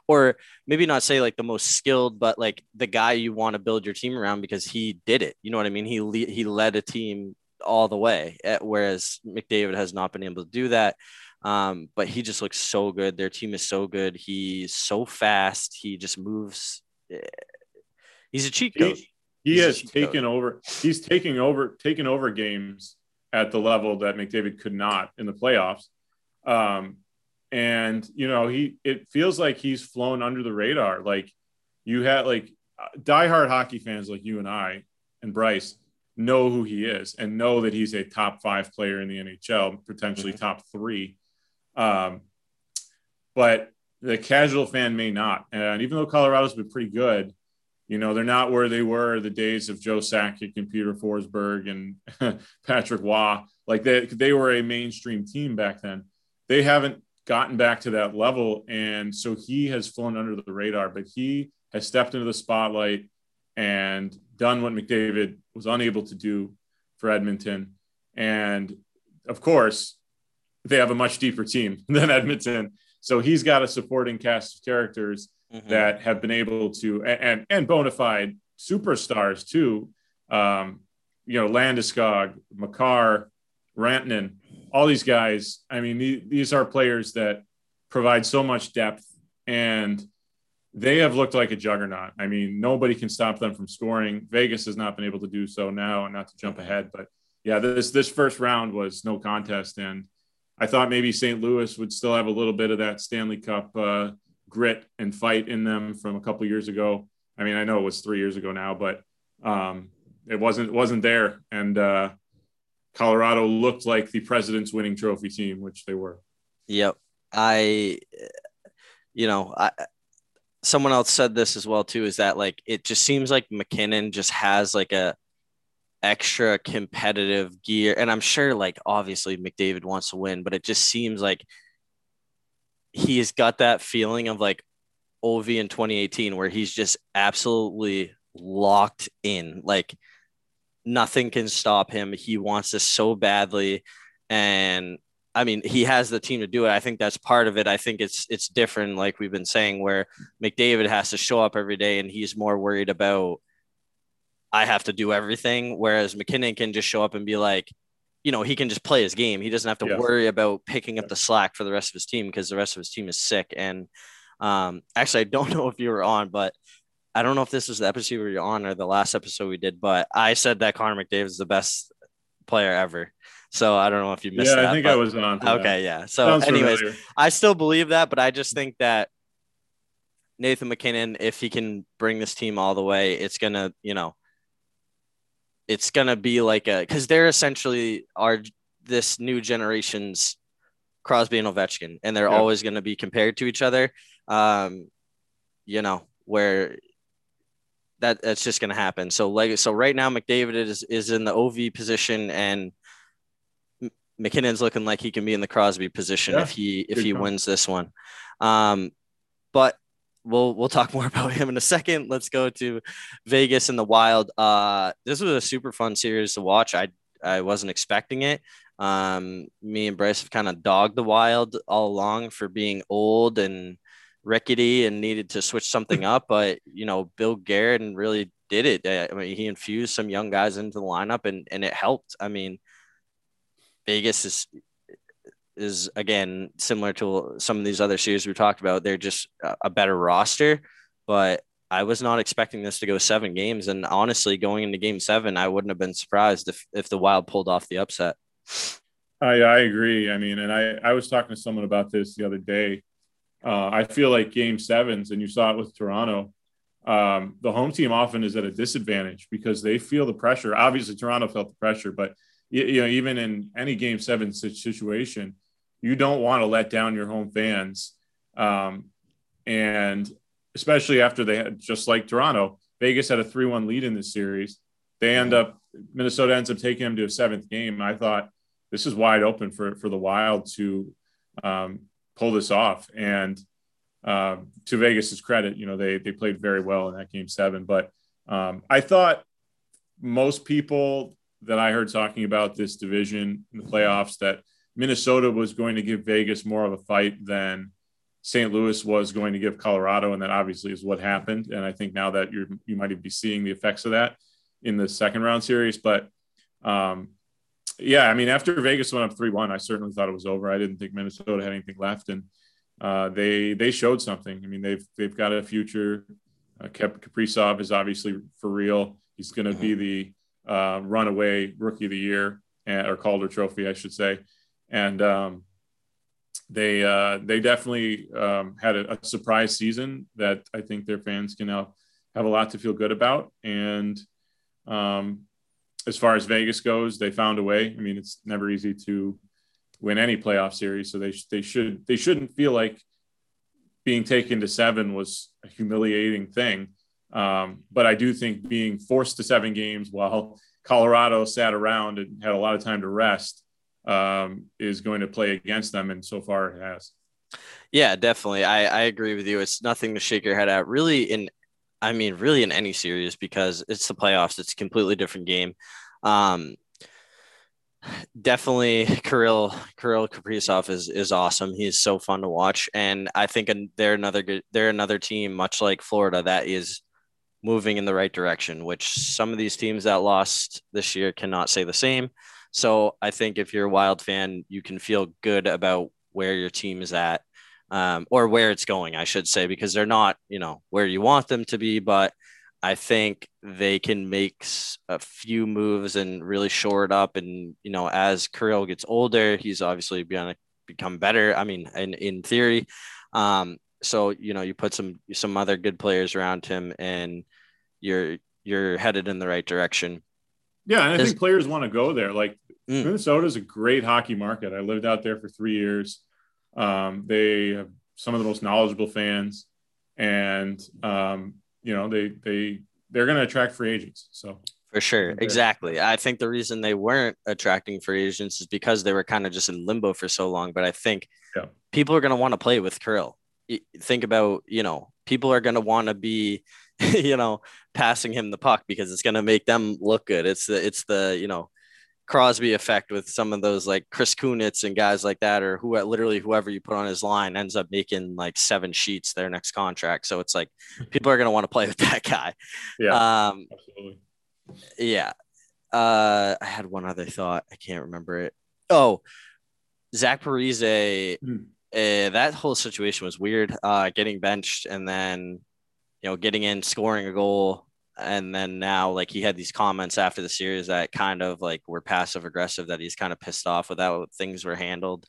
or maybe not say like the most skilled, but like the guy you want to build your team around because he did it. You know what I mean? He le- he led a team all the way, eh, whereas McDavid has not been able to do that. Um, but he just looks so good. Their team is so good. He's so fast. He just moves. Eh, he's a cheat code. He, he has taken code. over. He's taking over, taking over games at the level that McDavid could not in the playoffs. Um, and you know he it feels like he's flown under the radar. Like you had like diehard hockey fans like you and i and bryce know who he is and know that he's a top five player in the nhl potentially mm-hmm. top three. Um, but the casual fan may not. And even though colorado's been pretty good you know they're not where they were the days of joe sakic and peter forsberg and patrick roy like they, they were a mainstream team back then. They haven't gotten back to that level. And so he has flown under the radar, but he has stepped into the spotlight and done what McDavid was unable to do for Edmonton. And of course, they have a much deeper team than Edmonton. So he's got a supporting cast of characters mm-hmm. that have been able to and and bona fide superstars too. Um, you know, Landeskog, Makar, Rantanen, all these guys. I mean, these are players that provide so much depth and they have looked like a juggernaut. I mean, nobody can stop them from scoring. Vegas has not been able to do so now, and not to jump ahead, but yeah, this this first round was no contest, and I thought maybe St. Louis would still have a little bit of that Stanley Cup uh, grit and fight in them from a couple years ago. I mean, I know it was three years ago now, but um, it wasn't wasn't there, and uh, Colorado looked like the President's winning trophy team, which they were. Yep, I, you know, I. Someone else said this as well too. Is that like it just seems like MacKinnon just has like a extra competitive gear. And I'm sure, like, obviously McDavid wants to win, but it just seems like he's got that feeling of like OV in 2018 where he's just absolutely locked in. Like, nothing can stop him. He wants this so badly. And I mean, he has the team to do it. I think that's part of it. I think it's it's different, like we've been saying, where McDavid has to show up every day and he's more worried about I have to do everything. Whereas MacKinnon can just show up and be like, you know, he can just play his game. He doesn't have to yeah. worry about picking up the slack for the rest of his team because the rest of his team is sick. And um, actually, I don't know if you were on, but I don't know if this was the episode we were on or the last episode we did, but I said that Connor McDavid is the best player ever. So I don't know if you missed that. yeah, that. I think I was on. Okay, that. yeah. So, Sounds anyways, familiar. I still believe that, but I just think that Nathan MacKinnon, if he can bring this team all the way, it's gonna, you know, it's gonna be like a because they're essentially are this new generation's Crosby and Ovechkin, and they're yeah. always going to be compared to each other. Um, you know where that that's just going to happen. So like so right now McDavid is is in the OV position and MacKinnon's looking like he can be in the Crosby position yeah, if he if he wins this one. Um, but we'll we'll talk more about him in a second. Let's go to Vegas and the Wild. Uh, this was a super fun series to watch. I I wasn't expecting it. Um, me and Bryce have kind of dogged the Wild all along for being old and rickety and needed to switch something up, but you know Bill Guerin really did it. I mean, he infused some young guys into the lineup and and it helped. I mean, Vegas is is again similar to some of these other series we talked about. They're just a better roster, but I was not expecting this to go seven games. And honestly, going into game seven, I wouldn't have been surprised if, if the Wild pulled off the upset. I, I agree. I mean, and I, I was talking to someone about this the other day. Uh, I feel like game sevens, and you saw it with Toronto, um, the home team often is at a disadvantage because they feel the pressure. Obviously, Toronto felt the pressure, but you know, even in any game seven situation, you don't want to let down your home fans. Um, and especially after they had, just like Toronto, Vegas had a 3 1 lead in this series. They end up, Minnesota ends up taking them to a seventh game. I thought this is wide open for, for the Wild to um, pull this off. And um, to Vegas's credit, you know, they, they played very well in that game seven. But um, I thought most people that I heard talking about this division in the playoffs that Minnesota was going to give Vegas more of a fight than St. Louis was going to give Colorado, and that obviously is what happened. And I think now that you're you might be seeing the effects of that in the second round series. But um, yeah, I mean, after Vegas went up three one, I certainly thought it was over. I didn't think Minnesota had anything left, and uh, they they showed something. I mean, they've they've got a future. Uh, Kaprizov is obviously for real. He's going to be the uh, runaway rookie of the year or Calder Trophy, I should say and um, they uh, they definitely um, had a, a, surprise season that I think their fans can now have a lot to feel good about. And um, as far as Vegas goes, they found a way. I mean, it's never easy to win any playoff series, so they they should they shouldn't feel like being taken to seven was a humiliating thing. Um, but I do think being forced to seven games while Colorado sat around and had a lot of time to rest um, is going to play against them, and so far it has. Yeah, definitely. I, I agree with you. It's nothing to shake your head at. Really, in I mean, really in any series because it's the playoffs. It's a completely different game. Um, definitely Kirill Kirill Kaprizov is is awesome. He's so fun to watch, and I think they're another good. They're another team, much like Florida, that is moving in the right direction. Which some of these teams that lost this year cannot say the same. So I think if you're a Wild fan, you can feel good about where your team is at, um, or where it's going, I should say, because they're not, you know, where you want them to be, but I think they can make a few moves and really shore it up. And you know, as Kirill gets older, he's obviously going to become better. I mean, in in theory. Um, so you know, you put some some other good players around him, and you're you're headed in the right direction. Yeah, and I think players want to go there. Like mm. Minnesota is a great hockey market. I lived out there for three years. Um, they have some of the most knowledgeable fans, and um, you know they they they're going to attract free agents. So for sure, exactly. I think the reason they weren't attracting free agents is because they were kind of just in limbo for so long. But I think yeah. people are going to want to play with Kirill. Think about you know people are going to want to be you know passing him the puck because it's going to make them look good. It's the it's the you know Crosby effect with some of those like Chris Kunitz and guys like that, or who literally whoever you put on his line ends up making like seven sheets their next contract. So it's like people are going to want to play with that guy. Yeah. Um, absolutely. Yeah. Uh, I had one other thought. I can't remember it. Oh, Zach Parise. Mm. Uh, that whole situation was weird. Uh, getting benched and then, you know, getting in, scoring a goal, and then now like he had these comments after the series that kind of like were passive aggressive that he's kind of pissed off with how things were handled.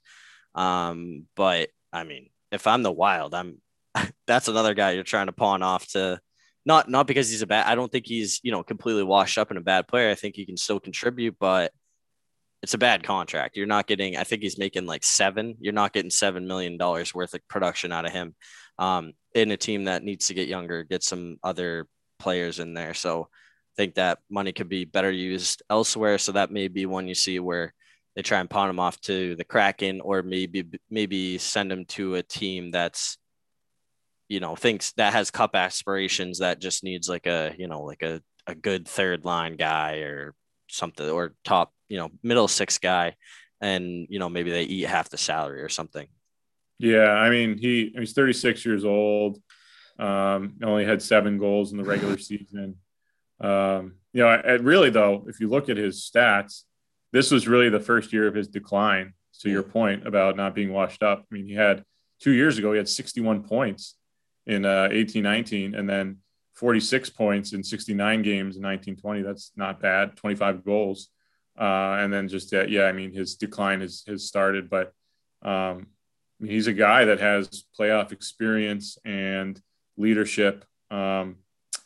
Um but i mean if i'm the wild i'm that's another guy you're trying to pawn off to not not because he's a bad i don't think he's you know completely washed up and a bad player. I think he can still contribute but it's a bad contract. You're not getting i think he's making like seven you're not getting seven million dollars worth of production out of him. Um in a team that needs to get younger get some other players in there. So I think that money could be better used elsewhere. So that may be one you see where they try and pawn him off to the Kraken, or maybe maybe send him to a team that's you know thinks that has cup aspirations that just needs like a you know like a, a good third line guy or something or top you know middle six guy and you know maybe they eat half the salary or something yeah i mean he he's 36 years old um, only had seven goals in the regular season. Um, you know, I, really though, if you look at his stats, this was really the first year of his decline. To your point about not being washed up, I mean, he had two years ago he had 61 points in uh, 18, 19, and then 46 points in 69 games in 1920. That's not bad. 25 goals, uh, and then just uh, yeah, I mean, his decline has has started, but um, he's a guy that has playoff experience and leadership. Um,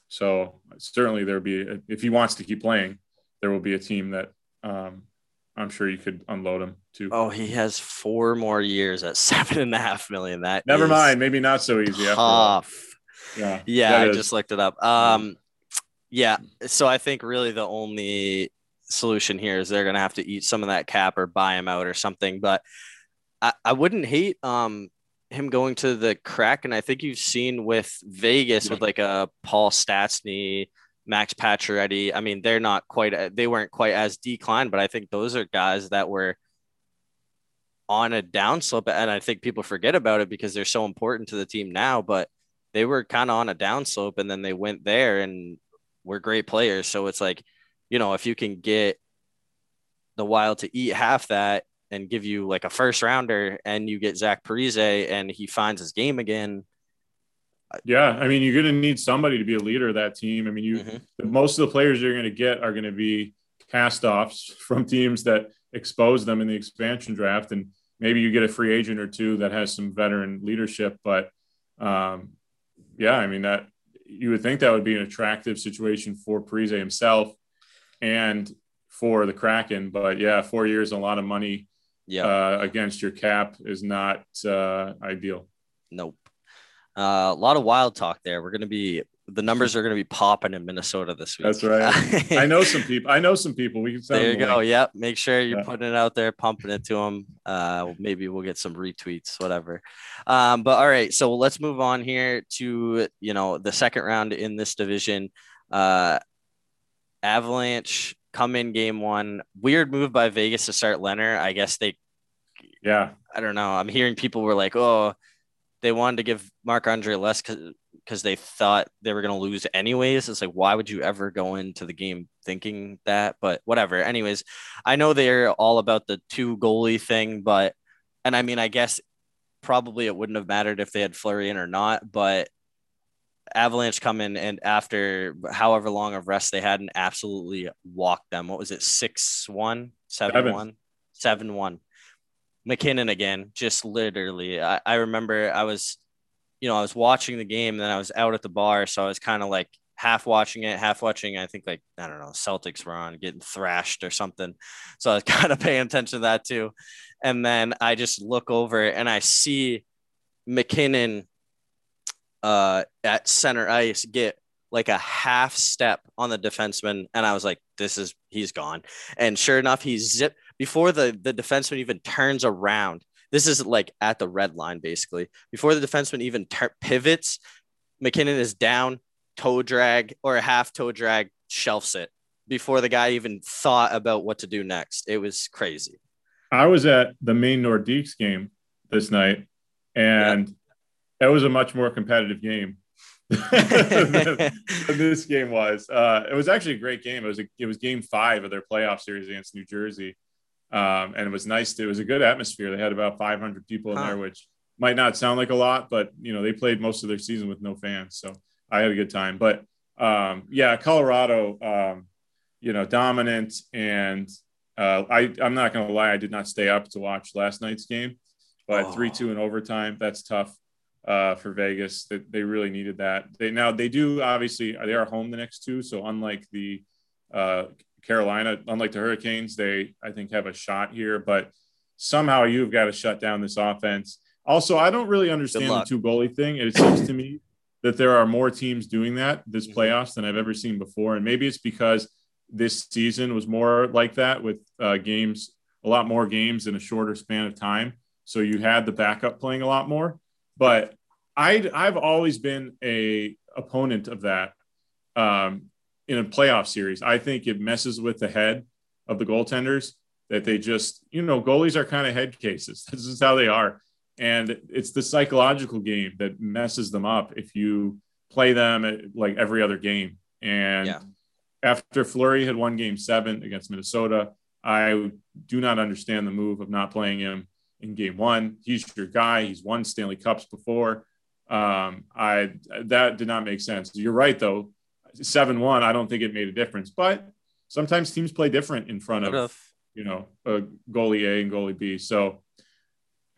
so certainly there will be, a, if he wants to keep playing, there will be a team that um, I'm sure you could unload him to. Oh, he has four more years at seven and a half million. That never mind. Maybe not so easy. Tough. Yeah. Yeah. I is. just looked it up. Um, yeah. So I think really the only solution here is they're going to have to eat some of that cap or buy him out or something. But I, I wouldn't hate um, him going to the crack, and I think you've seen with Vegas with like a Paul Stastny, Max Pacioretty. I mean, they're not quite uh, they weren't quite as declined, but I think those are guys that were on a downslope, and I think people forget about it because they're so important to the team now. But they were kind of on a downslope, and then they went there and were great players. So it's like, you know, if you can get the Wild to eat half that and give you like a first rounder and you get Zach Parise and he finds his game again. Yeah, I mean, you're going to need somebody to be a leader of that team. I mean, you mm-hmm. most of the players you're going to get are going to be cast-offs from teams that expose them in the expansion draft, and maybe you get a free agent or two that has some veteran leadership. But um, yeah, I mean that you would think that would be an attractive situation for Parise himself and for the Kraken. But yeah, four years, a lot of money yeah, uh, against your cap is not uh, ideal. Nope. Uh, a lot of wild talk there. We're going to be the numbers are going to be popping in Minnesota this week. That's right. I know some people. I know some people. We can send there you go. link. Yep. Make sure you're Yeah. putting it out there, pumping it to them. Uh, maybe we'll get some retweets, whatever. Um, but all right, so let's move on here to you know the second round in this division. Uh, Avalanche come in game one. Weird move by Vegas to start Lehner. I guess they Yeah. I don't know. I'm hearing people were like, oh, they wanted to give Marc Andre less because they thought they were going to lose anyways. It's like, why would you ever go into the game thinking that? But whatever. Anyways, I know they're all about the two goalie thing, but, and I mean, I guess probably it wouldn't have mattered if they had Fleury in or not, but Avalanche come in and after however long of rest they had and absolutely walked them. What was it? Six one, seven Seven. one, seven one. MacKinnon again, just literally. I, I remember I was, you know, I was watching the game, and then I was out at the bar, so I was kind of like half watching it, half watching. I think like I don't know, Celtics were on getting thrashed or something, so I was kind of paying attention to that too. And then I just look over and I see MacKinnon uh, at center ice get like a half step on the defenseman, and I was like, "This is he's gone." And sure enough, he's zip before the the defenseman even turns around. This is like at the red line, basically. Before the defenseman even tur pivots, MacKinnon is down, toe drag or a half toe drag, shelves it before the guy even thought about what to do next. It was crazy. I was at the Maine Nordiques game this night, and it was a much more competitive game than, this game was. Uh, it was actually a great game. It was a, it was game five of their playoff series against New Jersey, um, and it was nice. To, it was a good atmosphere. They had about 500 people in Huh. there, which might not sound like a lot, but you know they played most of their season with no fans, so I had a good time. But um, yeah, Colorado, um, you know, dominant and uh, I, I'm not going to lie, I did not stay up to watch last night's game, but Oh. three two in overtime. That's tough uh, for Vegas. That they really needed that. They now they do obviously they are home the next two, so unlike the uh, Carolina, unlike the Hurricanes, they I think have a shot here, but somehow you've got to shut down this offense. Also, I don't really understand the two goalie thing. It seems to me that there are more teams doing that this Mhm. playoffs than I've ever seen before, and maybe it's because this season was more like that with uh, games, a lot more games in a shorter span of time. So you had the backup playing a lot more. But I, I've always been a opponent of that um, in a playoff series. I think it messes with the head of the goaltenders that they just, you know, goalies are kind of head cases. This is how they are. And it's the psychological game that messes them up if you play them at, like every other game. And Yeah. after Fleury had won game seven against Minnesota, I do not understand the move of not playing him in game one. He's your guy. He's won Stanley Cups before. Um, I that did not make sense. You're right though. Seven one. I don't think it made a difference, but sometimes teams play different in front of you know a goalie A and goalie B. So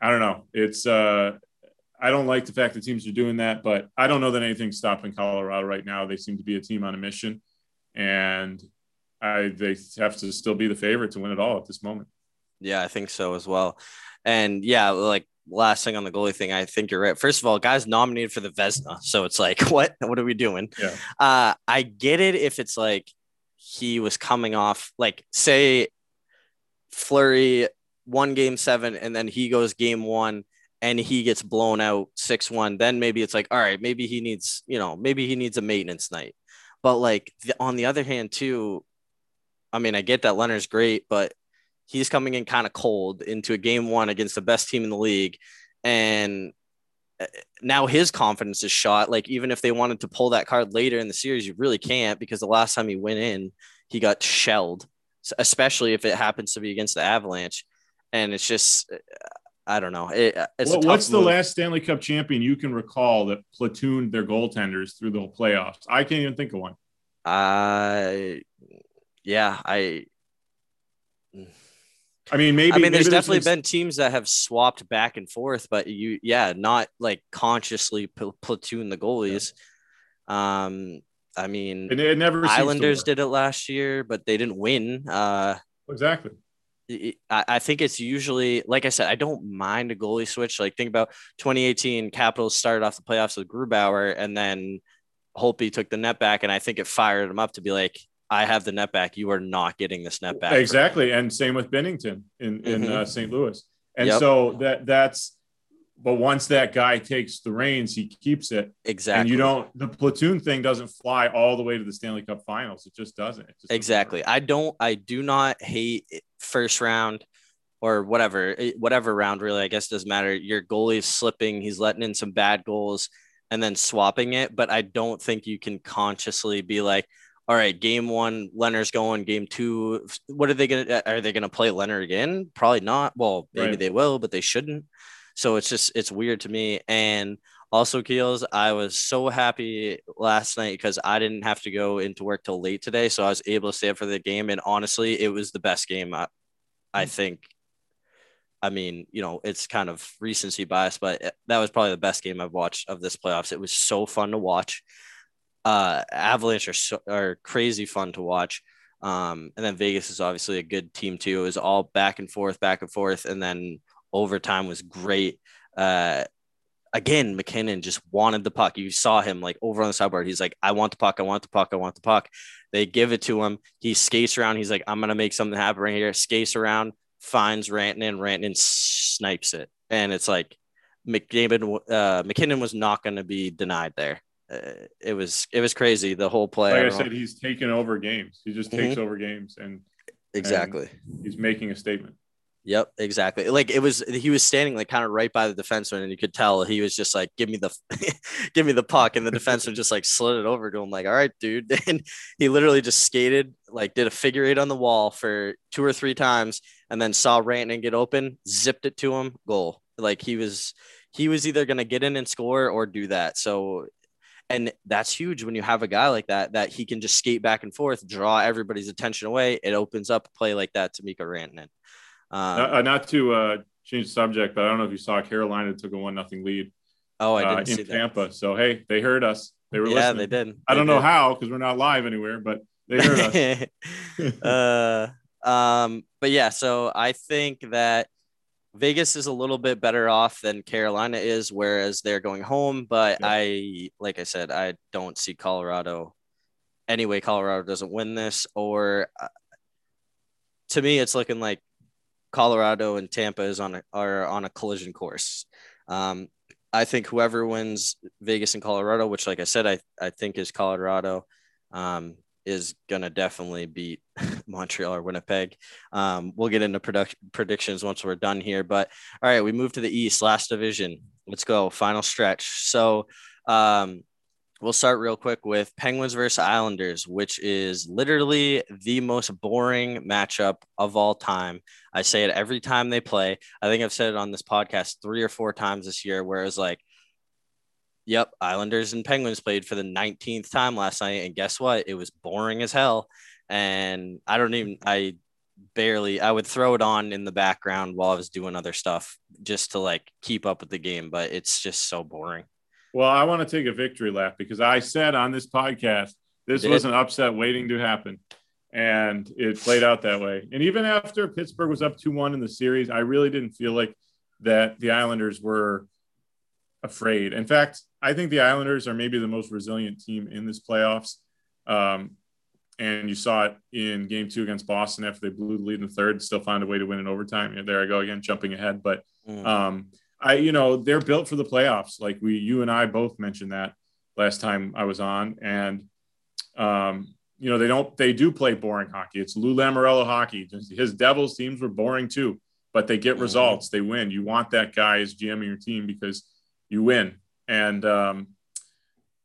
I don't know. It's uh, I don't like the fact that teams are doing that, but I don't know that anything's stopping Colorado right now. They seem to be a team on a mission, and I they have to still be the favorite to win it all at this moment. Yeah, I think so as well. And yeah, like last thing on the goalie thing, I think you're right. First of all, guys nominated for the Vezina. So it's like, what? What are we doing? Yeah. Uh, I get it if it's like he was coming off, like, say, Fleury one game seven, and then he goes game one and he gets blown out 6 1. Then maybe it's like, all right, maybe he needs, you know, maybe he needs a maintenance night. But like the, on the other hand, too, I mean, I get that Lehner's great, but he's coming in kind of cold into a game one against the best team in the league. And uh, now his confidence is shot. Like, even if they wanted to pull that card later in the series, you really can't because the last time he went in, he got shelled, especially if it happens to be against the Avalanche. And it's just, uh, I don't know. It, What- tough what's the last Stanley Cup champion you can recall that platooned their goaltenders through the playoffs? I can't even think of one. Uh, yeah, I. I mean, maybe. I mean, maybe there's definitely been teams that have swapped back and forth, but you, yeah, not like consciously pl- platoon the goalies. Um, I mean, It, it never. Islanders did it last year, but they didn't win. Uh, exactly. I, I think it's usually, like I said, I don't mind a goalie switch. Like think about 2018, Capitals started off the playoffs with Grubauer, and then Holtby took the net back, and I think it fired him up to be like, I have the net back. You are not getting this net back. Exactly. And same with Binnington in, in Mhm. uh, St. Louis. And Yep. so that that's, but once that guy takes the reins, he keeps it. Exactly. And you don't, the platoon thing doesn't fly all the way to the Stanley Cup finals. It just doesn't. It just doesn't Exactly. I don't. I do not hate first round or whatever, eh, whatever round. Really, I guess it doesn't matter. Your goalie is slipping. He's letting in some bad goals and then swapping it. But I don't think you can consciously be like, all right, game one, Lehner's going. Game two, what are they gonna? Are they gonna play Lehner again? Probably not. Well, maybe Right. they will, but they shouldn't. So it's just it's weird to me. And also, Keels, I was so happy last night because I didn't have to go into work till late today, so I was able to stay up for the game. And honestly, it was the best game. I, I mm. think. I mean, you know, it's kind of recency bias, but eh, that was probably the best game I've watched of this playoffs. It was so fun to watch. Uh, Avalanche are so, are crazy fun to watch. Um, and then Vegas is obviously a good team too. It was all back and forth, back and forth, and then overtime was great. Uh, again, MacKinnon just wanted the puck. You saw him like over on the sideboard. He's like, I want the puck. I want the puck. I want the puck. They give it to him. He skates around. He's like, I'm going to make something happen right here. Skates around, finds Rantanen. Rantanen snipes it. And it's like McDavid, uh, MacKinnon was not going to be denied there. It was it was crazy the whole play. Like I know. said, he's taken over games. He just takes mm-hmm. over games and exactly. he's making a statement. Yep, exactly. Like it was, he was standing like kind of right by the defenseman, and you could tell he was just like, "Give me the, give me the puck," and the defenseman just like slid it over to him, like, "All right, dude." And he literally just skated, like, did a figure eight on the wall for two or three times, and then saw Rantanen get open, zipped it to him, goal. Like he was, he was either gonna get in and score or do that. So, and that's huge when you have a guy like that that he can just skate back and forth, draw everybody's attention away. It opens up a play like that to Mika Rantanen. Um, Uh, not to uh, change the subject, but I don't know if you saw Carolina took a one nothing lead Oh, I uh, didn't see in that. Tampa. So hey, they heard us. They were listening. Yeah, listening. they did. I don't know how because we're not live anywhere, but they heard us. uh, um, but yeah, so I think that Vegas is a little bit better off than Carolina is, whereas they're going home. But Yeah. I, like I said, I don't see Colorado. Anyway, Colorado doesn't win this, or uh, to me, it's looking like Colorado and Tampa is on a, are on a collision course. Um, I think whoever wins Vegas and Colorado, which, like I said, I, I think is Colorado, um, is going to definitely beat Montreal or Winnipeg. Um, we'll get into predictions once we're done here. But all right, we move to the East, last division. Let's go, final stretch. So um, we'll start real quick with Penguins versus Islanders, which is literally the most boring matchup of all time. I say it every time they play. I think I've said it on this podcast three or four times this year, where it's like, yep, Islanders and Penguins played for the 19th time last night. And guess what? It was boring as hell. And I don't even, I barely, I would throw it on in the background while I was doing other stuff just to like keep up with the game, but it's just so boring. well, I want to take a victory lap because I said on this podcast this was an upset waiting to happen, and it played out that way. And even after Pittsburgh was up two one in the series, I really didn't feel like that the Islanders were afraid. In fact, I think the Islanders are maybe the most resilient team in this playoffs. Um, and you saw it in game two against Boston after they blew the lead in the third, still found a way to win in overtime. Yeah, there I go again, jumping ahead. But Mm. um, I, you know, they're built for the playoffs. Like we, you and I both mentioned that last time I was on. And, um, you know, they don't, they do play boring hockey. It's Lou Lamorello hockey. His Devils teams were boring too, but they get Mhm. results. They win. You want that guy as GM of your team because you win. And, um,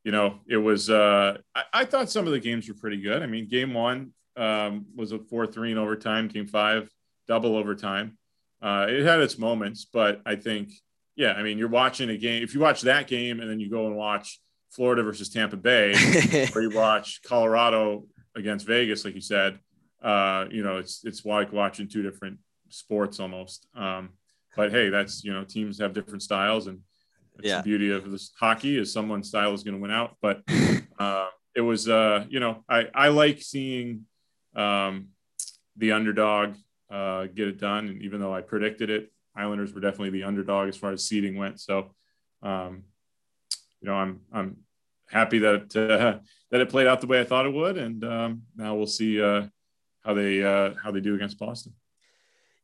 you know, it was, uh, I, I thought some of the games were pretty good. I mean, game one um, was a 4 3 in overtime, game five, double overtime. Uh, it had its moments, but I think, yeah, I mean, you're watching a game. If you watch that game and then you go and watch Florida versus Tampa Bay, or you watch Colorado against Vegas, like you said, uh, you know, it's it's like watching two different sports almost. Um, but hey, that's you know, teams have different styles, and it's Yeah. the beauty of this hockey is someone's style is going to win out. But uh, it was, uh, you know, I I like seeing um, the underdog uh, get it done, and even though I predicted it, Islanders were definitely the underdog as far as seeding went. So, um, you know, I'm I'm happy that uh, that it played out the way I thought it would, and um, now we'll see uh, how they uh, how they do against Boston.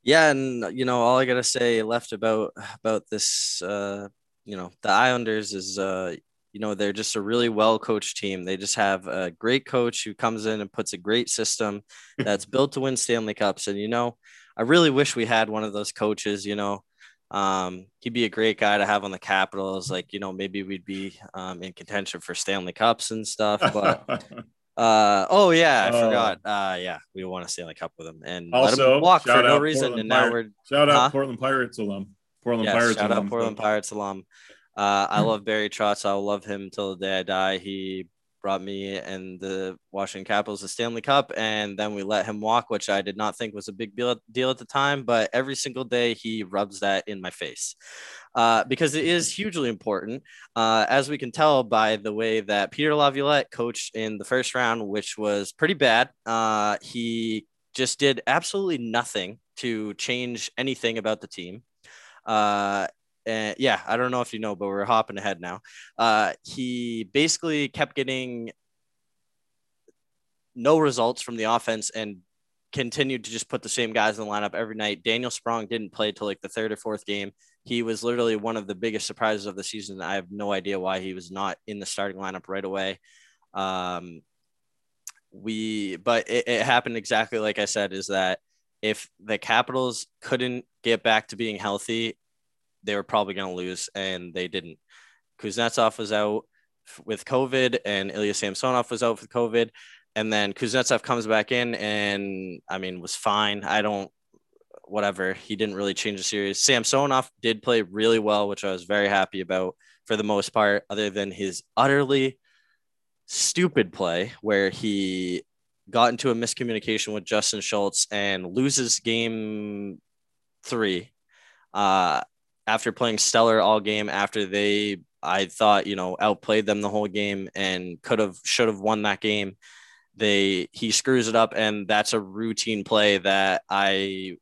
Yeah, and you know all I gotta say left about about this, uh, you know, the Islanders is, uh, you know, they're just a really well coached team. They just have a great coach who comes in and puts a great system that's built to win Stanley Cups. And you know, I really wish we had one of those coaches. You know, um, he'd be a great guy to have on the Capitals. Like, you know, maybe we'd be um, in contention for Stanley Cups and stuff. But uh, oh yeah, I uh, forgot. Uh, yeah, we want to Stanley Cup with him and also, let him walk for no reason. Portland and now we're shout out huh? Portland Pirates alum. Portland yes, Pirates shout alum. out Portland Pirates alum. Uh, I love Barry Trotz. I'll love him until the day I die. He brought me and the Washington Capitals the Stanley Cup, and then we let him walk, which I did not think was a big deal at the time. But every single day, he rubs that in my face uh, because it is hugely important, uh, as we can tell by the way that Peter Laviolette coached in the first round, which was pretty bad. Uh, he just did absolutely nothing to change anything about the team. Uh, and yeah, I don't know if you know, but we're hopping ahead now. Uh, he basically kept getting no results from the offense and continued to just put the same guys in the lineup every night. Daniel Sprong didn't play till like the third or fourth game. He was literally one of the biggest surprises of the season. I have no idea why he was not in the starting lineup right away. Um, we, but it, it happened exactly like I said, is that if the Capitals couldn't get back to being healthy they were probably going to lose, and they didn't. Kuznetsov was out with COVID, and Ilya Samsonov was out with COVID, and then Kuznetsov comes back in, and I mean was fine. I don't, whatever. He didn't really change the series. Samsonov did play really well, which I was very happy about for the most part, other than his utterly stupid play where he got into a miscommunication with Justin Schultz and loses game three. Uh, after playing stellar all game after they I thought, you know, outplayed them the whole game and could have should have won that game. They he screws it up and that's a routine play that I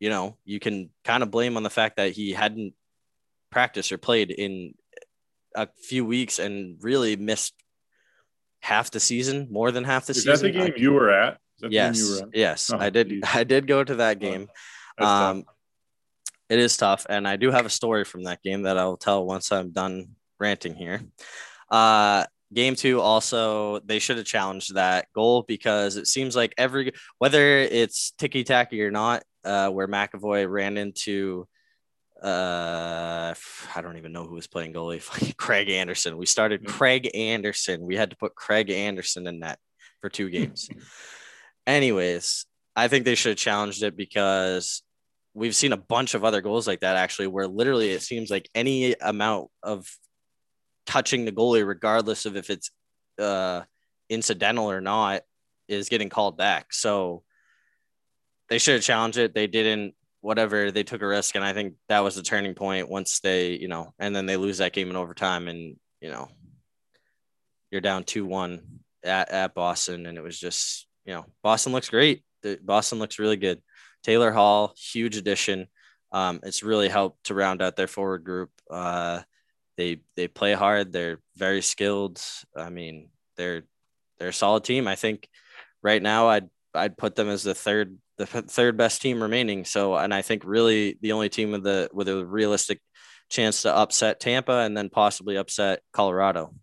you know, you can kind of blame on the fact that he hadn't practiced or played in a few weeks and really missed half the season, more than half the Is season. Is that the game you were at? yes, were at? yes, oh, I did. Geez. I did go to that game. Um, it is tough. And I do have a story from that game that I'll tell once I'm done ranting here. Uh, game two, also, they should have challenged that goal because it seems like every, whether it's ticky tacky or not, uh, where McAvoy ran into, uh, I don't even know who was playing goalie, Craig Anderson. We started Craig Anderson. We had to put Craig Anderson in net for two games. Anyways, I think they should have challenged it because we've seen a bunch of other goals like that actually, where literally it seems like any amount of touching the goalie, regardless of if it's uh, incidental or not, is getting called back. So they should have challenged it. They didn't. Whatever they took a risk, and I think that was the turning point. Once they, you know, and then they lose that game in overtime, and you know, you're down two one at, at Boston, and it was just, you know, Boston looks great. The, Boston looks really good. Taylor Hall, huge addition. Um, it's really helped to round out their forward group. Uh, they they play hard. They're very skilled. I mean, they're they're a solid team. I think right now I'd I'd put them as the third the third best team remaining. So, and I think really the only team with the with a realistic chance to upset Tampa and then possibly upset Colorado.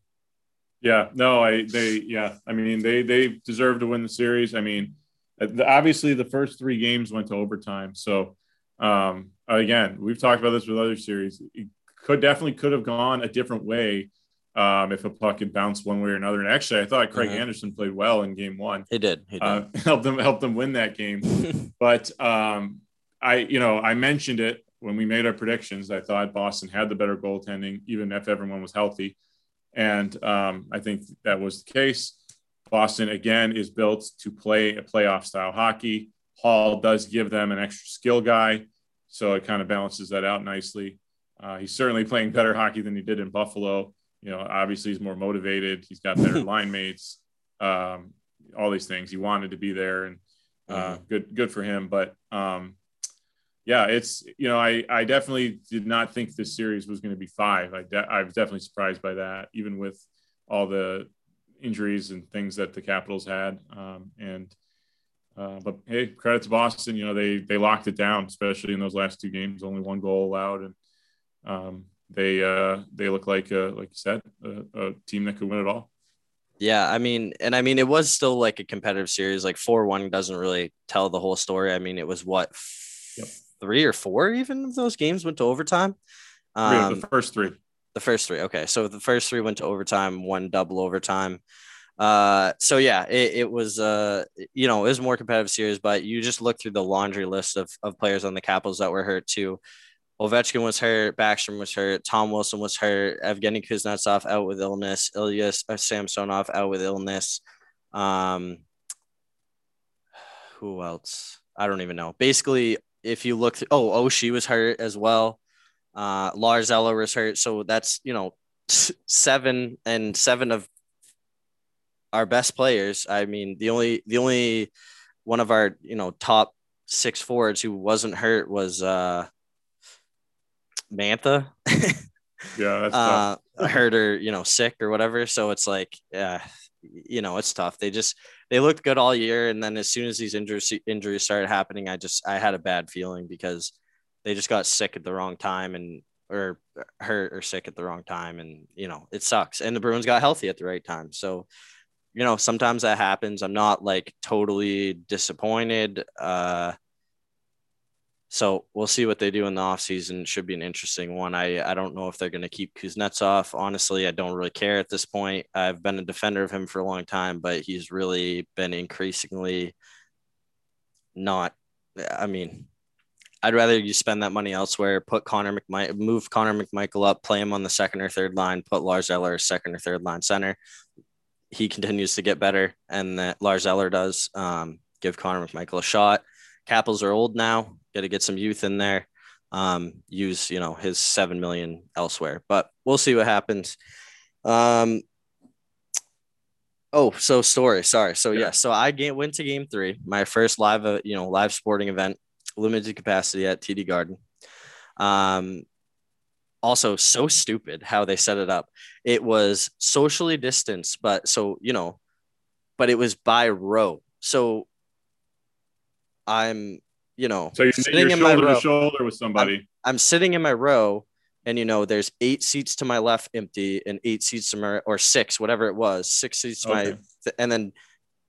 Yeah, no, I they yeah, I mean they they deserve to win the series. I mean, obviously the first three games went to overtime. So um, again, we've talked about this with other series. It could definitely could have gone a different way um, if a puck had bounced one way or another. And actually, I thought Craig mm-hmm. Anderson played well in game one. He did. He did. Uh, helped them help them win that game. but um, I, you know, I mentioned it when we made our predictions. I thought Boston had the better goaltending, even if everyone was healthy. And um, I think that was the case. Boston again is built to play a playoff style hockey. Hall does give them an extra skill guy, so it kind of balances that out nicely. Uh, he's certainly playing better hockey than he did in Buffalo. You know, obviously he's more motivated. He's got better line mates. Um, all these things. He wanted to be there, and uh, mm-hmm. good good for him. But um, yeah, it's you know I I definitely did not think this series was going to be five. I de- I was definitely surprised by that, even with all the injuries and things that the Capitals had. Um, and uh, but hey, credit to Boston. You know they they locked it down, especially in those last two games. Only one goal allowed, and um, they uh, they look like uh, like you said a, a team that could win it all. Yeah, I mean, and I mean, it was still like a competitive series. Like four one doesn't really tell the whole story. I mean, it was what yep. three or four even of those games went to overtime. Um, the first three. The first three. Okay, so the first three went to overtime. One double overtime. Uh, so yeah, it, it was uh, you know, it was more competitive series, but you just look through the laundry list of of players on the Capitals that were hurt too. Ovechkin was hurt, Backstrom was hurt, Tom Wilson was hurt, Evgeny Kuznetsov out with illness, Ilya Samsonov out with illness. Um, who else? I don't even know. Basically, if you look, th- oh, Oshie was hurt as well. Uh, Lars Eller was hurt, so that's you know seven and seven of our best players. I mean, the only the only one of our you know top six forwards who wasn't hurt was uh Mantha. yeah, that's uh, hurt or you know sick or whatever. So it's like, yeah, you know, it's tough. They just they looked good all year, and then as soon as these injuries injuries started happening, I just I had a bad feeling because they just got sick at the wrong time and or hurt or sick at the wrong time, and you know it sucks. And the Bruins got healthy at the right time, so you know sometimes that happens. I'm not like totally disappointed. Uh, so we'll see what they do in the offseason. Should be an interesting one. I, I don't know if they're going to keep Kuznetsov. Honestly, I don't really care at this point. I've been a defender of him for a long time, but he's really been increasingly not. I mean, I'd rather you spend that money elsewhere. Put Connor McMichael, move Connor McMichael up, play him on the second or third line. Put Lars Eller second or third line center. He continues to get better, and that Lars Eller does. Um, give Connor McMichael a shot. Capitals are old now got to get some youth in there. Um, use you know his seven million elsewhere, but we'll see what happens. Um, oh, so story. Sorry. So yeah. yeah so I game, went to game three, my first live, uh, you know, live sporting event, limited capacity at TD Garden. Um, also so stupid how they set it up. It was socially distanced, but so you know, but it was by row. So I'm you know, so you're sitting in shoulder my row. to shoulder with somebody. I'm, I'm, sitting in my row, and you know, there's eight seats to my left empty, and eight seats to my or six, whatever it was, six seats to okay. my, and then,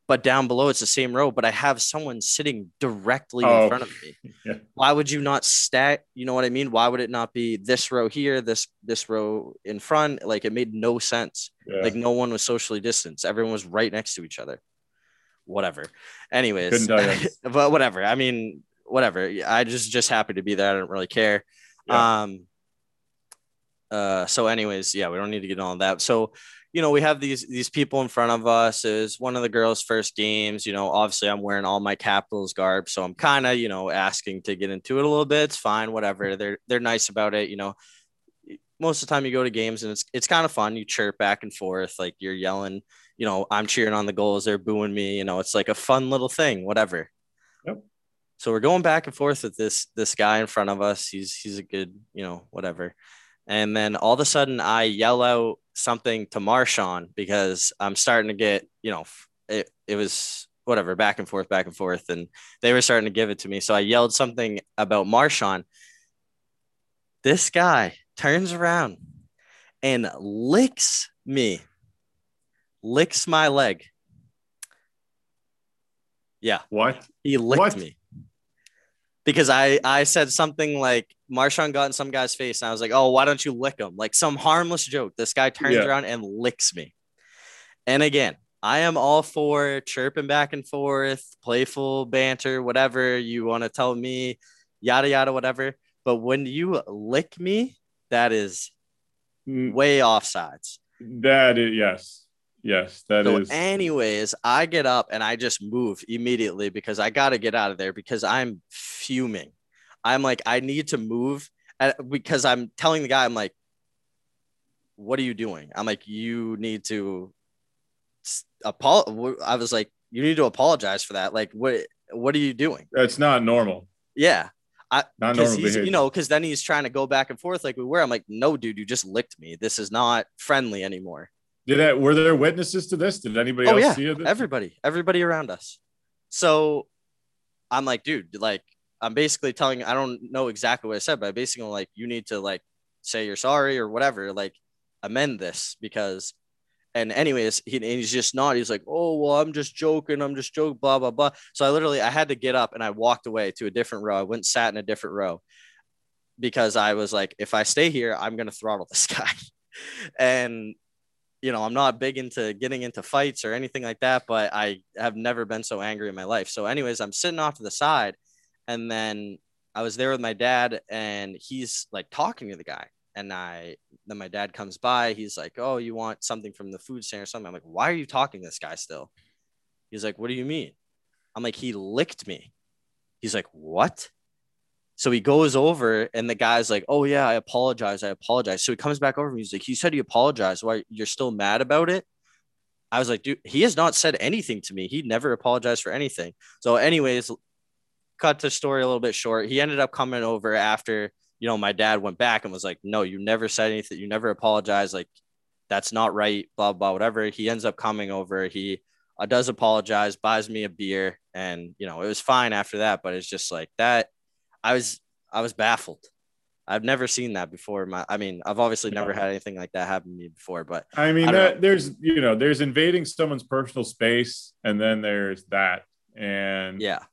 but down below it's the same row, but I have someone sitting directly oh, in front of me. Yeah. Why would you not stack? You know what I mean? Why would it not be this row here, this this row in front? Like it made no sense. Yeah. Like no one was socially distanced. Everyone was right next to each other whatever. Anyways, but whatever. I mean, whatever. I just just happy to be there. I don't really care. Yeah. Um. Uh. So, anyways, yeah, we don't need to get on that. So, you know, we have these these people in front of us. Is one of the girls' first games. You know, obviously, I'm wearing all my Capitals garb, so I'm kind of you know asking to get into it a little bit. It's fine, whatever. They're they're nice about it. You know, most of the time you go to games and it's it's kind of fun. You chirp back and forth, like you're yelling. You know, I'm cheering on the goals. They're booing me. You know, it's like a fun little thing. Whatever. Yep. So we're going back and forth with this this guy in front of us. He's he's a good, you know, whatever. And then all of a sudden I yell out something to Marchand because I'm starting to get, you know, it, it was whatever, back and forth, back and forth. And they were starting to give it to me. So I yelled something about Marchand. This guy turns around and licks me, licks my leg. Yeah. What? He licked what? me because I I said something like Marchand got in some guy's face, and I was like, "Oh, why don't you lick him?" Like some harmless joke. This guy turns yeah. around and licks me. And again, I am all for chirping back and forth, playful banter, whatever you want to tell me, yada yada, whatever. But when you lick me, that is way offsides. That is yes. Yes, that so is. Anyways, I get up and I just move immediately because I got to get out of there because I'm fuming. I'm like, I need to move because I'm telling the guy, I'm like, what are you doing? I'm like, you need to apologize. I was like, you need to apologize for that. Like, what, what are you doing? That's not normal. Yeah. I, not normal he's, you know, because then he's trying to go back and forth like we were. I'm like, no, dude, you just licked me. This is not friendly anymore Did that? Were there witnesses to this? Did anybody oh else yeah, see it? everybody, everybody around us. So I'm like, dude, like I'm basically telling. I don't know exactly what I said, but I basically like you need to like say you're sorry or whatever, like amend this because. And anyways, he, and he's just not. He's like, oh well, I'm just joking. I'm just joking. Blah blah blah. So I literally I had to get up and I walked away to a different row. I went and sat in a different row because I was like, if I stay here, I'm gonna throttle this guy. and you know, I'm not big into getting into fights or anything like that, but I have never been so angry in my life. So, anyways, I'm sitting off to the side, and then I was there with my dad, and he's like talking to the guy. And I then my dad comes by. He's like, "Oh, you want something from the food stand or something?" I'm like, "Why are you talking to this guy still?" He's like, "What do you mean?" I'm like, "He licked me." He's like, "What?" So he goes over and the guy's like, Oh yeah, I apologize. I apologize. So he comes back over and he's like, You said you apologized. Why you're still mad about it? I was like, dude, he has not said anything to me. He never apologized for anything. So, anyways, cut the story a little bit short. He ended up coming over after, you know, my dad went back and was like, No, you never said anything. You never apologized. Like, that's not right. Blah, blah, whatever. He ends up coming over. He uh, does apologize, buys me a beer. And, you know, it was fine after that. But it's just like that I was I was baffled. I've never seen that before. My, I mean, I've obviously never had anything like that happen to me before, but I mean, I that, there's you know, there's invading someone's personal space, and then there's that, and yeah,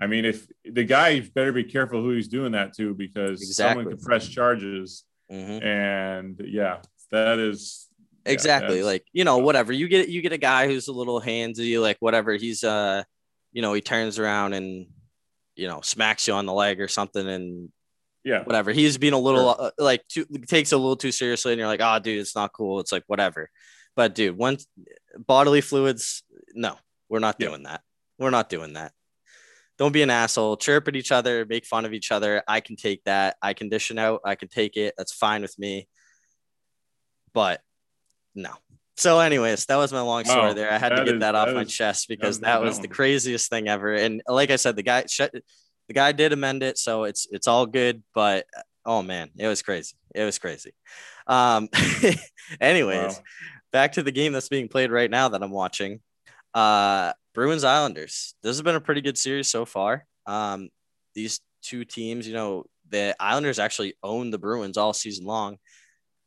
I mean, if the guy better be careful who he's doing that to because exactly. someone could press charges, mm-hmm. and yeah, that is exactly yeah, like you know whatever you get you get a guy who's a little handsy like whatever he's uh you know he turns around and you know smacks you on the leg or something and yeah. whatever. He's being a little sure. uh, like too, takes a little too seriously and you're like oh dude it's not cool. It's like whatever. But dude once bodily fluids no we're not doing yeah. that. We're not doing that. Don't be an asshole. Chirp at each other make fun of each other. I can take that. I condition out. I can take it. That's fine with me. But no so, anyways, that was my long story there. I had to get is, that off that my is, chest because that, that was the craziest thing ever. And like I said, the guy the guy did amend it, so it's it's all good. But oh man, it was crazy. It was crazy. Um, anyways, wow. back to the game that's being played right now that I'm watching. Uh, Bruins Islanders. This has been a pretty good series so far. Um, these two teams, you know, the Islanders actually own the Bruins all season long.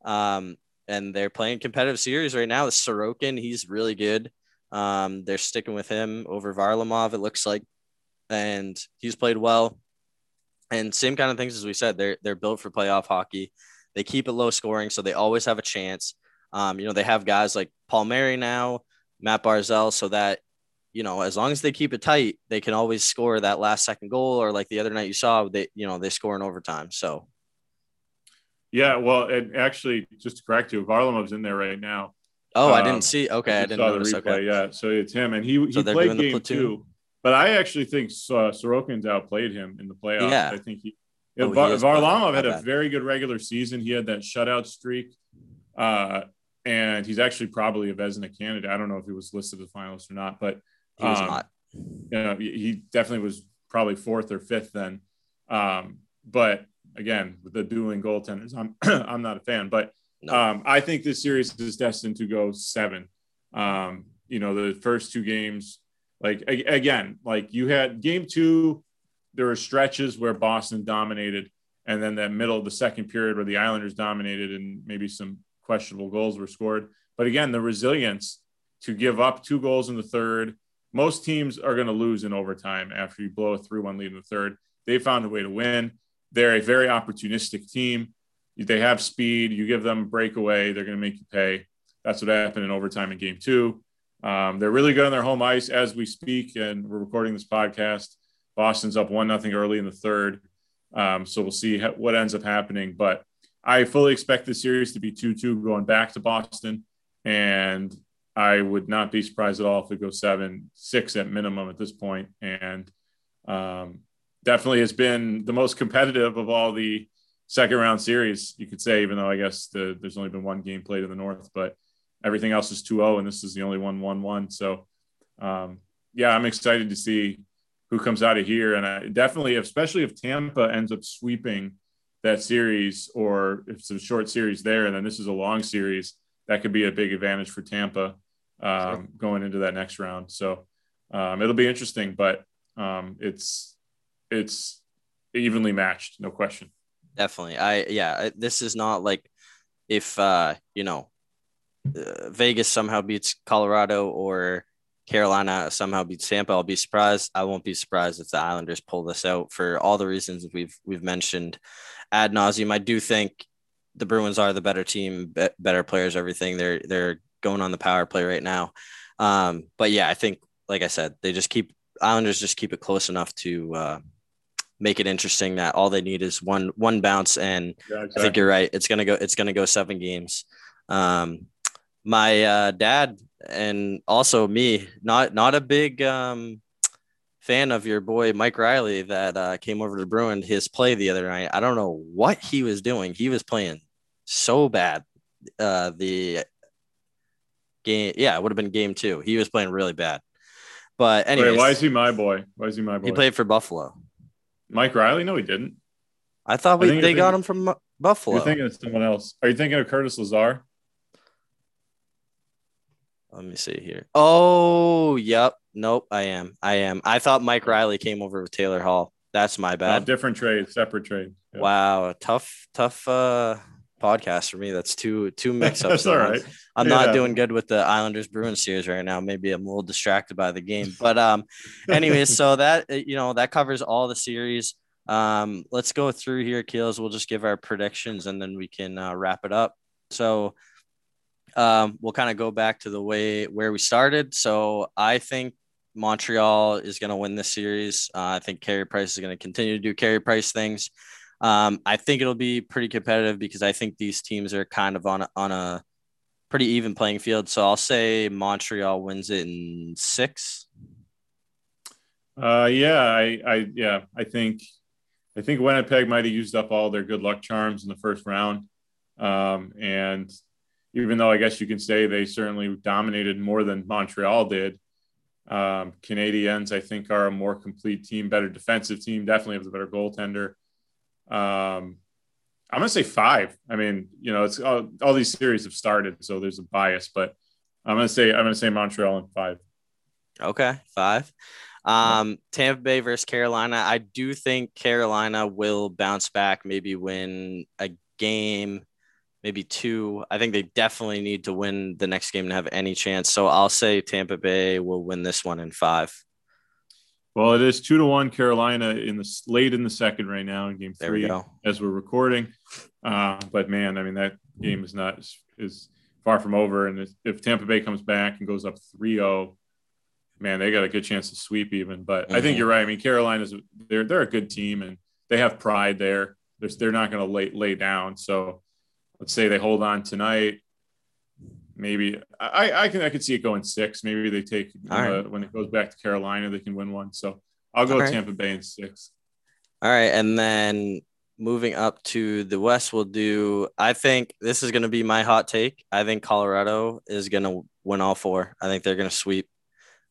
Um, and they're playing competitive series right now with Sorokin. He's really good. Um, they're sticking with him over Varlamov, it looks like, and he's played well. And same kind of things as we said, they're they're built for playoff hockey. They keep it low scoring, so they always have a chance. Um, you know, they have guys like Palmieri now, Matt Barzal, so that you know, as long as they keep it tight, they can always score that last second goal, or like the other night you saw, they you know they score in overtime. So yeah, well, and actually, just to correct you, Varlamov's in there right now. Oh, um, I didn't see. Okay, I, I didn't notice. The replay, okay. Yeah, so it's him, and he he played game two. But I actually think uh, Sorokin's outplayed him in the playoffs. Yeah. I think he. Oh, Var- Varlamov had a very good regular season. He had that shutout streak, uh, and he's actually probably a Vezina candidate. I don't know if he was listed as a finalist or not, but he was um, not. You know, he definitely was probably fourth or fifth then. Um, but again with the dueling goaltenders. I'm I'm not a fan, but no. um, I think this series is destined to go seven. Um, you know, the first two games, like a- again, like you had game two, there were stretches where Boston dominated, and then that middle, of the second period where the Islanders dominated, and maybe some questionable goals were scored. But again, the resilience to give up two goals in the third. Most teams are going to lose in overtime after you blow a 3 1 lead in the third. They found a way to win. They're a very opportunistic team. They have speed. You give them a breakaway, they're going to make you pay. That's what happened in overtime in game two. Um, they're really good on their home ice as we speak, and we're recording this podcast. Boston's up one nothing early in the third, um, so we'll see what ends up happening. But I fully expect the series to be two two going back to Boston, and I would not be surprised at all if it goes seven six at minimum at this point. And um, definitely has been the most competitive of all the second round series, you could say, even though I guess the, there's only been one game played in the North, but everything else is 2 0, and this is the only one 1 1. So, um, yeah, I'm excited to see who comes out of here. And I definitely, especially if Tampa ends up sweeping that series, or if it's a short series there, and then this is a long series, that could be a big advantage for Tampa um, going into that next round. So um, it'll be interesting, but um, it's it's evenly matched, no question. Definitely, I yeah, this is not like if uh, you know uh, Vegas somehow beats Colorado or Carolina somehow beats Tampa. I'll be surprised. I won't be surprised if the Islanders pull this out for all the reasons we've we've mentioned ad nauseum. I do think the Bruins are the better team, better players, everything. They're they're going on the power play right now. Um, but yeah, I think like I said, they just keep Islanders just keep it close enough to uh, make it interesting. That all they need is one one bounce, and yeah, exactly. I think you're right. It's gonna go. It's gonna go seven games. Um, my uh, dad and also me, not not a big um, fan of your boy Mike Reilly that uh, came over to Bruin his play the other night. I don't know what he was doing. He was playing so bad. Uh, the game, yeah, it would have been game two. He was playing really bad. But anyway, why is he my boy? Why is he my boy? He played for Buffalo. Mike Reilly? No, he didn't. I thought we, I they got him from Buffalo. You're thinking of someone else. Are you thinking of Curtis Lazar? Let me see here. Oh, yep. Nope, I am. I am. I thought Mike Reilly came over with Taylor Hall. That's my bad. different trade, separate trade. Yep. Wow, tough, tough uh podcast for me. That's two two mix ups. That's all right. I'm yeah. not doing good with the Islanders Bruins series right now. Maybe I'm a little distracted by the game. But um anyways, so that you know, that covers all the series. Um, let's go through here, Keels. We'll just give our predictions and then we can uh, wrap it up. So um, we'll kind of go back to the way where we started. So I think Montreal is going to win this series. Uh, I think Carey Price is going to continue to do Carey Price things. Um, I think it'll be pretty competitive because I think these teams are kind of on a, on a pretty even playing field. So I'll say Montreal wins it in six. Uh, yeah, I, I, yeah, I think, I think Winnipeg might have used up all their good luck charms in the first round. Um, and even though I guess you can say they certainly dominated more than Montreal did. Um, Canadiens, I think, are a more complete team, better defensive team, definitely have a better goaltender. Um, I'm gonna say five. I mean, you know, it's all, all, these series have started, so there's a bias, but I'm gonna say I'm gonna say Montreal in five. Okay, five. Um, Tampa Bay versus Carolina. I do think Carolina will bounce back, maybe win a game maybe two. I think they definitely need to win the next game to have any chance. So I'll say Tampa Bay will win this one in five. Well, it is two to one Carolina in the late in the second right now in game three we as we're recording. Uh, but man, I mean that game is not is far from over. And if Tampa Bay comes back and goes up 3-0, man, they got a good chance to sweep even. But mm-hmm. I think mm-hmm. you're right. I mean, Carolina's they're they're a good team and they have pride there. They're, they're not going to lay lay down. So let's say they hold on tonight. Maybe I, I can I could see it going six. Maybe they take uh, right. when it goes back to Carolina, they can win one. So I'll go right. Tampa Bay in six. All right, and then moving up to the West, we'll do. I think this is going to be my hot take. I think Colorado is going to win all four. I think they're going to sweep.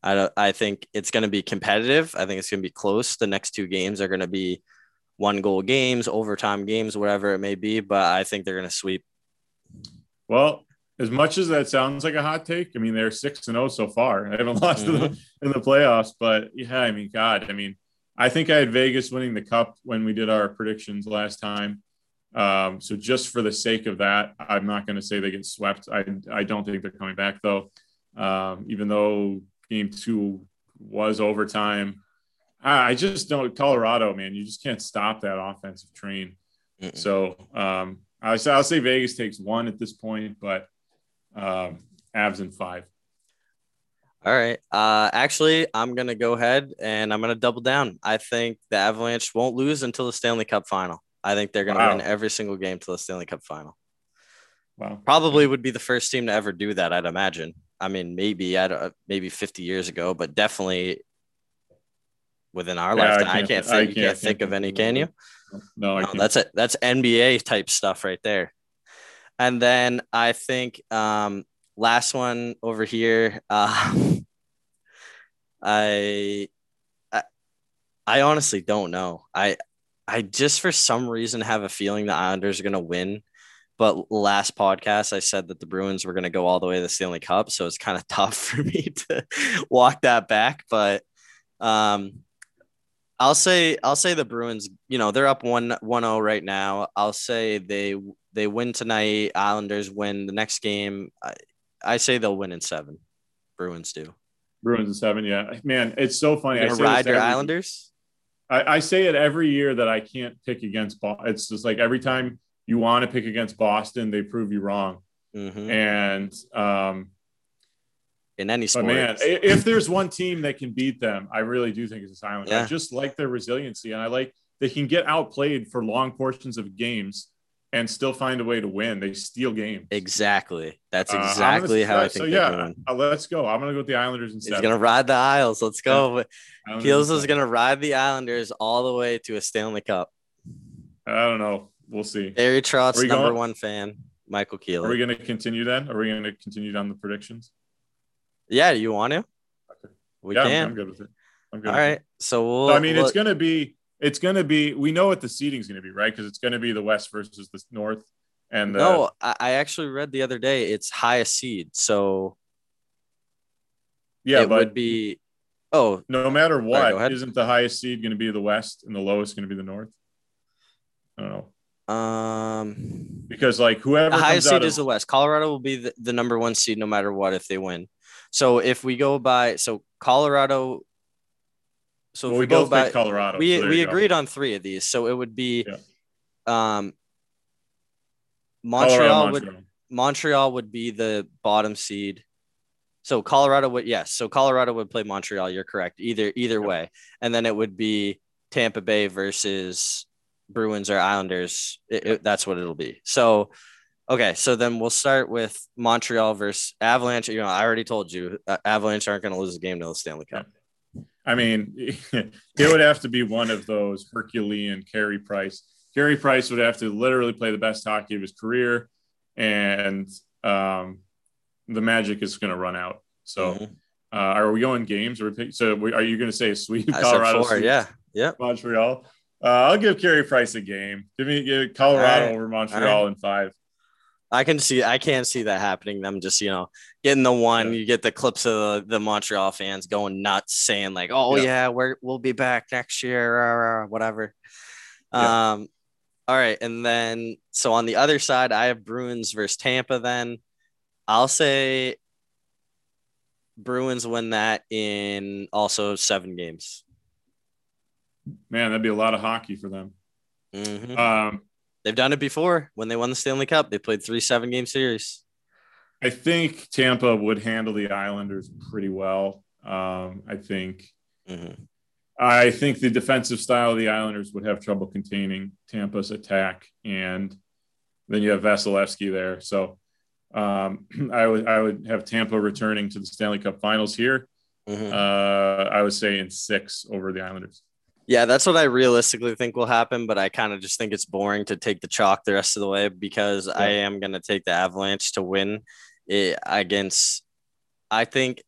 I don't, I think it's going to be competitive. I think it's going to be close. The next two games are going to be one goal games, overtime games, whatever it may be. But I think they're going to sweep. Well, as much as that sounds like a hot take, I mean they're six and zero oh so far. I haven't lost mm-hmm. in, the, in the playoffs, but yeah, I mean, God, I mean, I think I had Vegas winning the cup when we did our predictions last time. Um, so just for the sake of that, I'm not going to say they get swept. I I don't think they're coming back though. Um, even though game two was overtime, I just don't Colorado, man. You just can't stop that offensive train. Mm-mm. So um, I I'll say Vegas takes one at this point, but um, Avs in five. All right. Uh, actually, I'm gonna go ahead and I'm gonna double down. I think the Avalanche won't lose until the Stanley Cup final. I think they're gonna wow. win every single game till the Stanley Cup final. Wow. Probably would be the first team to ever do that. I'd imagine. I mean, maybe I don't, maybe 50 years ago, but definitely within our yeah, lifetime. I can't, I can't think. I can't, you can't think, of any, can you? No, no that's it. That's NBA type stuff right there. And then I think um, last one over here. Uh, I, I, I honestly don't know. I, I just for some reason have a feeling the Islanders are gonna win, but last podcast I said that the Bruins were going to go all the way to the Stanley Cup, so it's kind of tough for me to walk that back. But um, I'll say I'll say the Bruins. You know they're up one one zero right now. I'll say they they win tonight. Islanders win the next game. I, I say they'll win in seven. Bruins do. Bruins in seven, yeah. Man, it's so funny. You're I ride your Islanders. I, I, say it every year that I can't pick against Boston. It's just like every time you want to pick against Boston, they prove you wrong. Mm-hmm. And um, in any sport, man, if there's one team that can beat them, I really do think it's the Islanders. Yeah. I just like their resiliency, and I like they can get outplayed for long portions of games and still find a way to win. They steal games. Exactly. That's exactly uh, how I think. So yeah, uh, let's go. I'm gonna go with the Islanders instead. He's gonna ride the Isles. Let's go. Yeah. Keels is gonna ride the Islanders all the way to a Stanley Cup. I don't know. We'll see. Barry Trotz number going? one fan, Michael Keeley. Are we gonna continue then? Are we gonna continue down the predictions? Yeah, you want to? Okay. We yeah, can. I'm, good with it. I'm good. All right. It. So we'll. So, I mean, we'll, it's gonna be it's going to be we know what the seating is going to be right? Because it's going to be the west versus the north and the, no i actually read the other day it's highest seed so yeah it would be oh. no matter what right, isn't the highest seed going to be the west and the lowest going to be the north? I don't know. Um because like whoever the highest seed of, is the west. Colorado will be the, the number one seed no matter what if they win. So if we go by so colorado so well, we, we go both by Colorado, we so we agreed on three of these. So it would be, yeah. um, Montreal would Montreal. Montreal would be the bottom seed. So Colorado would yes. So Colorado would play Montreal. You're correct. Either either way, and then it would be Tampa Bay versus Bruins or Islanders. It, it, that's what it'll be. So okay, so then we'll start with Montreal versus Avalanche. You know, I already told you uh, Avalanche aren't going to lose a game to the Stanley Cup. I mean, it would have to be one of those Herculean Carey Price. Carey Price would have to literally play the best hockey of his career, and um, the magic is going to run out. So, mm-hmm. uh, are we going games? Or so, are you going to say a sweep? I Colorado, four, yeah, yeah. Montreal. Uh, I'll give Carey Price a game. Give me give Colorado right. over Montreal right. in five. I can see I can't see that happening. Them just you know getting the one. Yeah. You get the clips of the, the, Montreal fans going nuts, saying like, "Oh yeah, yeah we're we'll be back next year," or whatever. Yeah. Um, all right, and then so on the other side, I have Bruins versus Tampa. Then I'll say Bruins win that in also seven games. Man, that'd be a lot of hockey for them. Mm-hmm. Um, They've done it before when they won the Stanley Cup. They played three seven game series. I think Tampa would handle the Islanders pretty well. Um, I think. Mm-hmm. I think the defensive style of the Islanders would have trouble containing Tampa's attack, and then you have Vasilevskiy there. So um, I would I would have Tampa returning to the Stanley Cup Finals here. Mm-hmm. Uh, I would say in six over the Islanders. Yeah, that's what I realistically think will happen, but I kind of just think it's boring to take the chalk the rest of the way because yeah. I am going to take the Avalanche to win it against. I think,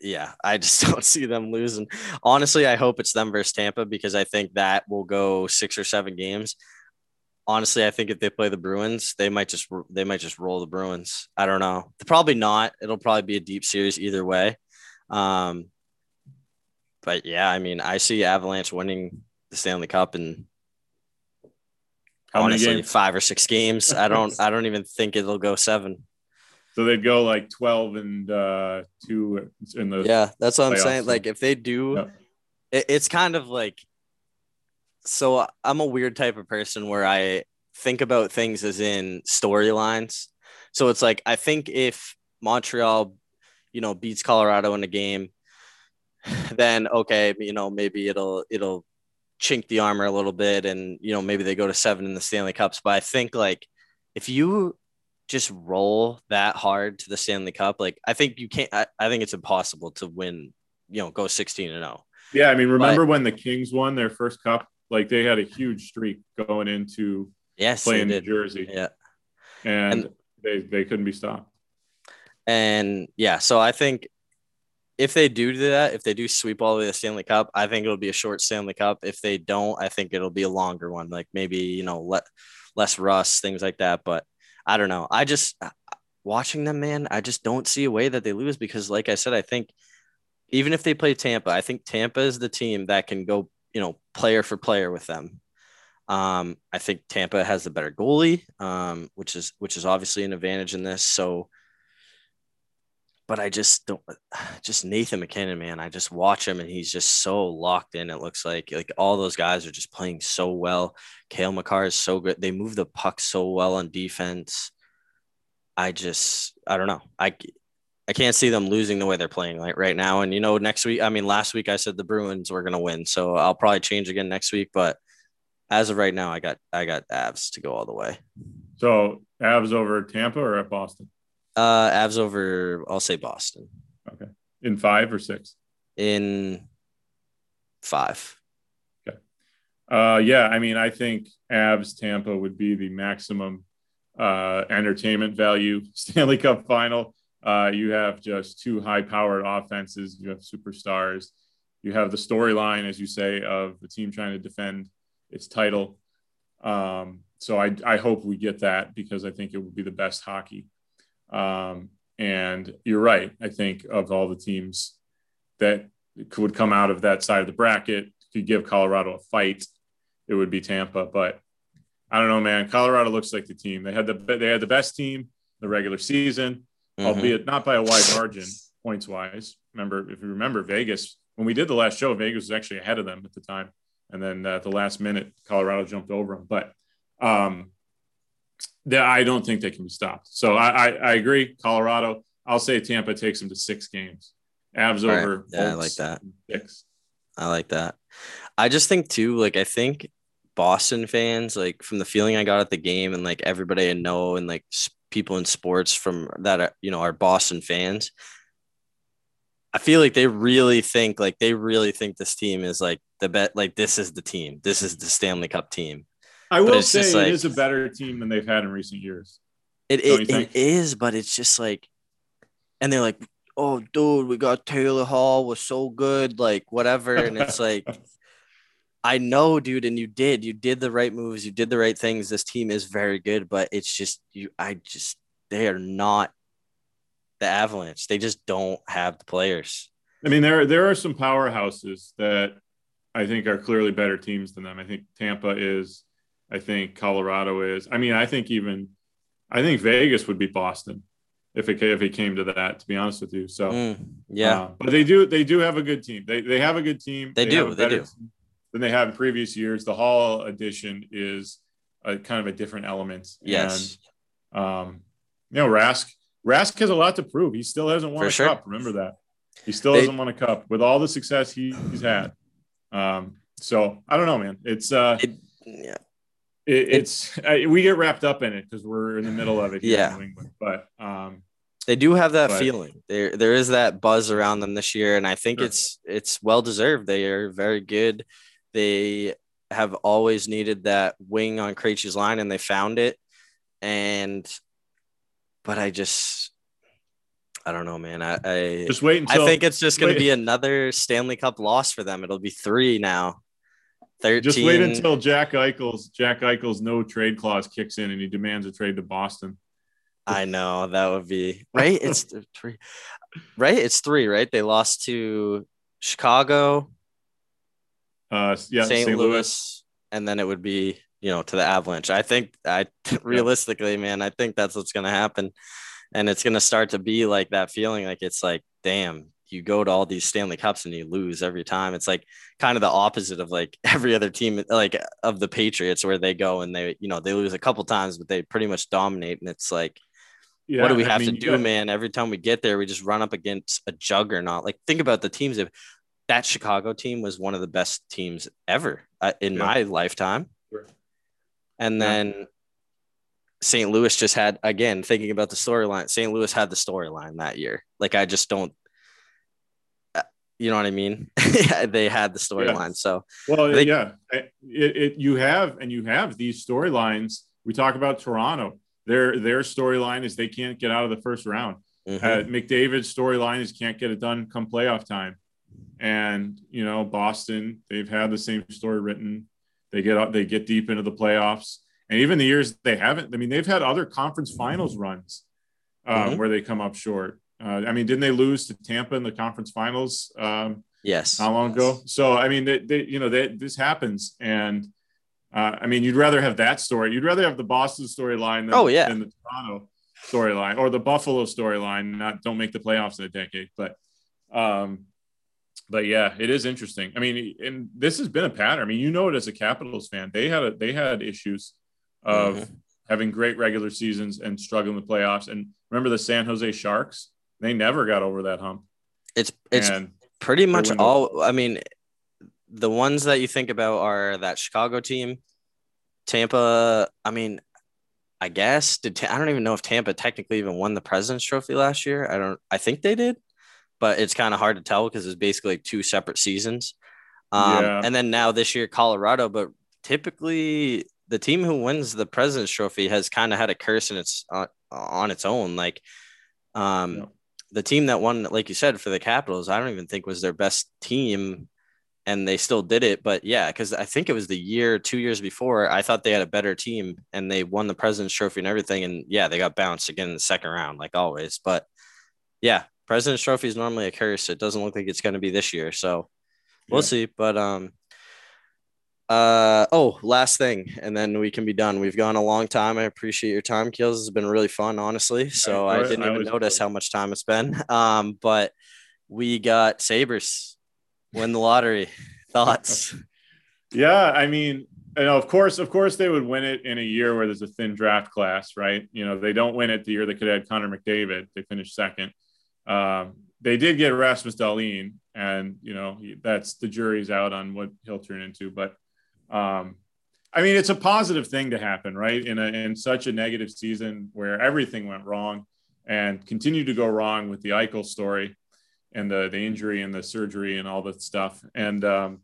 yeah, I just don't see them losing. Honestly, I hope it's them versus Tampa because I think that will go six or seven games. Honestly, I think if they play the Bruins, they might just they might just roll the Bruins. I don't know. Probably not. It'll probably be a deep series either way. Um, but yeah, I mean, I see Avalanche winning the Stanley Cup in How honestly five or six games. I don't I don't even think it'll go seven. So they'd go like twelve and uh, two in the yeah. That's what I'm saying. Like if they do, yeah. it, it's kind of like. So I'm a weird type of person where I think about things as in storylines. So it's like I think if Montreal, you know, beats Colorado in a game, then okay, you know, maybe it'll it'll chink the armor a little bit and you know, maybe they go to seven in the Stanley Cups. But I think like if you just roll that hard to the Stanley Cup, like I think you can't I, I think it's impossible to win, you know, go 16 and 0. Yeah, I mean, remember but, when the Kings won their first cup? Like they had a huge streak going into yes, playing New Jersey. Yeah. And, and they they couldn't be stopped. And yeah, so I think if they do do that, if they do sweep all the way to Stanley Cup, I think it'll be a short Stanley Cup. If they don't, I think it'll be a longer one, like maybe you know let less rust, things like that. But I don't know. I just watching them, man. I just don't see a way that they lose because, like I said, I think even if they play Tampa, I think Tampa is the team that can go, you know, player for player with them. Um, I think Tampa has the better goalie, um, which is which is obviously an advantage in this. So, but I just don't, just Nathan MacKinnon, man. I just watch him and he's just so locked in. It looks like like all those guys are just playing so well. Cale Makar is so good. They move the puck so well on defense. I just I don't know. I I can't see them losing the way they're playing like right now. And you know, next week, I mean, last week I said the Bruins were gonna win, so I'll probably change again next week. But as of right now, I got I got Avs to go all the way. So Avs over Tampa or at Boston? Uh, Avs over. I'll say Boston. Okay, in five or six? In five. Okay. Uh, yeah, I mean, I think Avs Tampa would be the maximum uh, entertainment value Stanley Cup final. Uh, you have just two high powered offenses. You have superstars. You have the storyline, as you say, of the team trying to defend its title. Um, so I, I hope we get that because I think it would be the best hockey. Um, and you're right. I think of all the teams that would come out of that side of the bracket, could give Colorado a fight, it would be Tampa. But I don't know, man. Colorado looks like the team. They had the they had the best team the regular season, mm-hmm. albeit not by a wide margin points wise. Remember, if you remember Vegas when we did the last show, Vegas was actually ahead of them at the time, and then at the last minute, Colorado jumped over them. But um, that I don't think they can be stopped. So I, I, I, agree. Colorado. I'll say Tampa takes them to six games. Avs All over. Right. Yeah, I like that. Six. I like that. I just think too. Like I think Boston fans, like from the feeling I got at the game, and like everybody I know, and like people in sports from that, are, you know, are Boston fans. I feel like they really think, like they really think this team is like the bet. Like this is the team. This is the Stanley Cup team. I will say it like, is a better team than they've had in recent years. It it, it is, but it's just like, and they're like, "Oh, dude, we got Taylor Hall was so good, like whatever," and it's like. I know, dude, and you did. You did the right moves. You did the right things. This team is very good, but it's just you. I just they are not the Avalanche. They just don't have the players. I mean, there there are some powerhouses that I think are clearly better teams than them. I think Tampa is. I think Colorado is. I mean, I think even I think Vegas would be Boston if it if it came to that. To be honest with you, so mm, yeah. Uh, but they do they do have a good team. They they have a good team. They, they do. They do. Than they have in previous years. The Hall edition is a kind of a different element. Yes. And, um, you know, Rask, Rask has a lot to prove. He still hasn't won For a sure. cup. Remember that. He still they, hasn't won a cup with all the success he, he's had. Um, so I don't know, man. It's uh, it, yeah. It, it's uh, we get wrapped up in it because we're in the middle of it. yeah. England, but um, they do have that but, feeling. There, there is that buzz around them this year, and I think sure. it's it's well deserved. They are very good. They have always needed that wing on Krejci's line, and they found it. And, but I just, I don't know, man. I, I just wait until I think it's just going to be another Stanley Cup loss for them. It'll be three now. 13. Just wait until Jack Eichel's Jack Eichel's no trade clause kicks in and he demands a trade to Boston. I know that would be right. It's three, right? It's three, right? They lost to Chicago, uh, yeah, St. Louis, Louis, and then it would be you know to the Avalanche. I think I realistically, man, I think that's what's gonna happen, and it's gonna start to be like that feeling, like it's like, damn, you go to all these Stanley Cups and you lose every time. It's like kind of the opposite of like every other team, like of the Patriots, where they go and they, you know, they lose a couple times, but they pretty much dominate. And it's like, yeah, what do we have I mean, to do, man? Every time we get there, we just run up against a juggernaut. Like, think about the teams that that Chicago team was one of the best teams ever uh, in yeah. my lifetime. Sure. And then yeah. St. Louis just had again thinking about the storyline. St. Louis had the storyline that year. Like I just don't, you know what I mean? they had the storyline. Yeah. So well, they, yeah, it, it, you have and you have these storylines. We talk about Toronto. Their their storyline is they can't get out of the first round. Mm-hmm. Uh, McDavid's storyline is can't get it done come playoff time. And you know, Boston, they've had the same story written. They get up, they get deep into the playoffs, and even the years they haven't. I mean, they've had other conference finals runs um, mm-hmm. where they come up short. Uh, I mean, didn't they lose to Tampa in the conference finals? Um, yes, not long ago. So I mean, they, they you know, they, this happens, and uh, I mean, you'd rather have that story. You'd rather have the Boston storyline than, oh, yeah. than the Toronto storyline or the Buffalo storyline. Not don't make the playoffs in a decade, but um, but yeah, it is interesting. I mean, and this has been a pattern. I mean, you know it as a Capitals fan. They had a, they had issues of mm-hmm. having great regular seasons and struggling with playoffs. And remember the San Jose Sharks? They never got over that hump. It's it's and pretty much all. I mean, the ones that you think about are that Chicago team, Tampa. I mean, I guess did I don't even know if Tampa technically even won the President's Trophy last year. I don't. I think they did, but it's kind of hard to tell because it's basically like two separate seasons. Um, yeah. And then now this year, Colorado. But typically, the team who wins the President's Trophy has kind of had a curse in its uh, on its own. Like, um, yeah. The team that won, like you said, for the Capitals, I don't even think was their best team and they still did it. But yeah, because I think it was the year, two years before, I thought they had a better team and they won the President's Trophy and everything. And yeah, they got bounced again in the second round, like always. But yeah, President's Trophy is normally a curse. It doesn't look like it's going to be this year. So we'll yeah. see. But, um, uh oh, last thing, and then we can be done. We've gone a long time. I appreciate your time, Keels. It's been really fun, honestly. So I, I didn't I even notice how much time it's been. Um, but we got Sabres win the lottery. Thoughts? yeah, I mean, you know, of course, of course, they would win it in a year where there's a thin draft class, right? You know, they don't win it the year they could have had Connor McDavid. They finished second. Um, they did get Rasmus Dahlin, and you know that's the jury's out on what he'll turn into. But um, I mean, it's a positive thing to happen, right? In a in such a negative season where everything went wrong and continued to go wrong with the Eichel story and the the injury and the surgery and all that stuff. And um,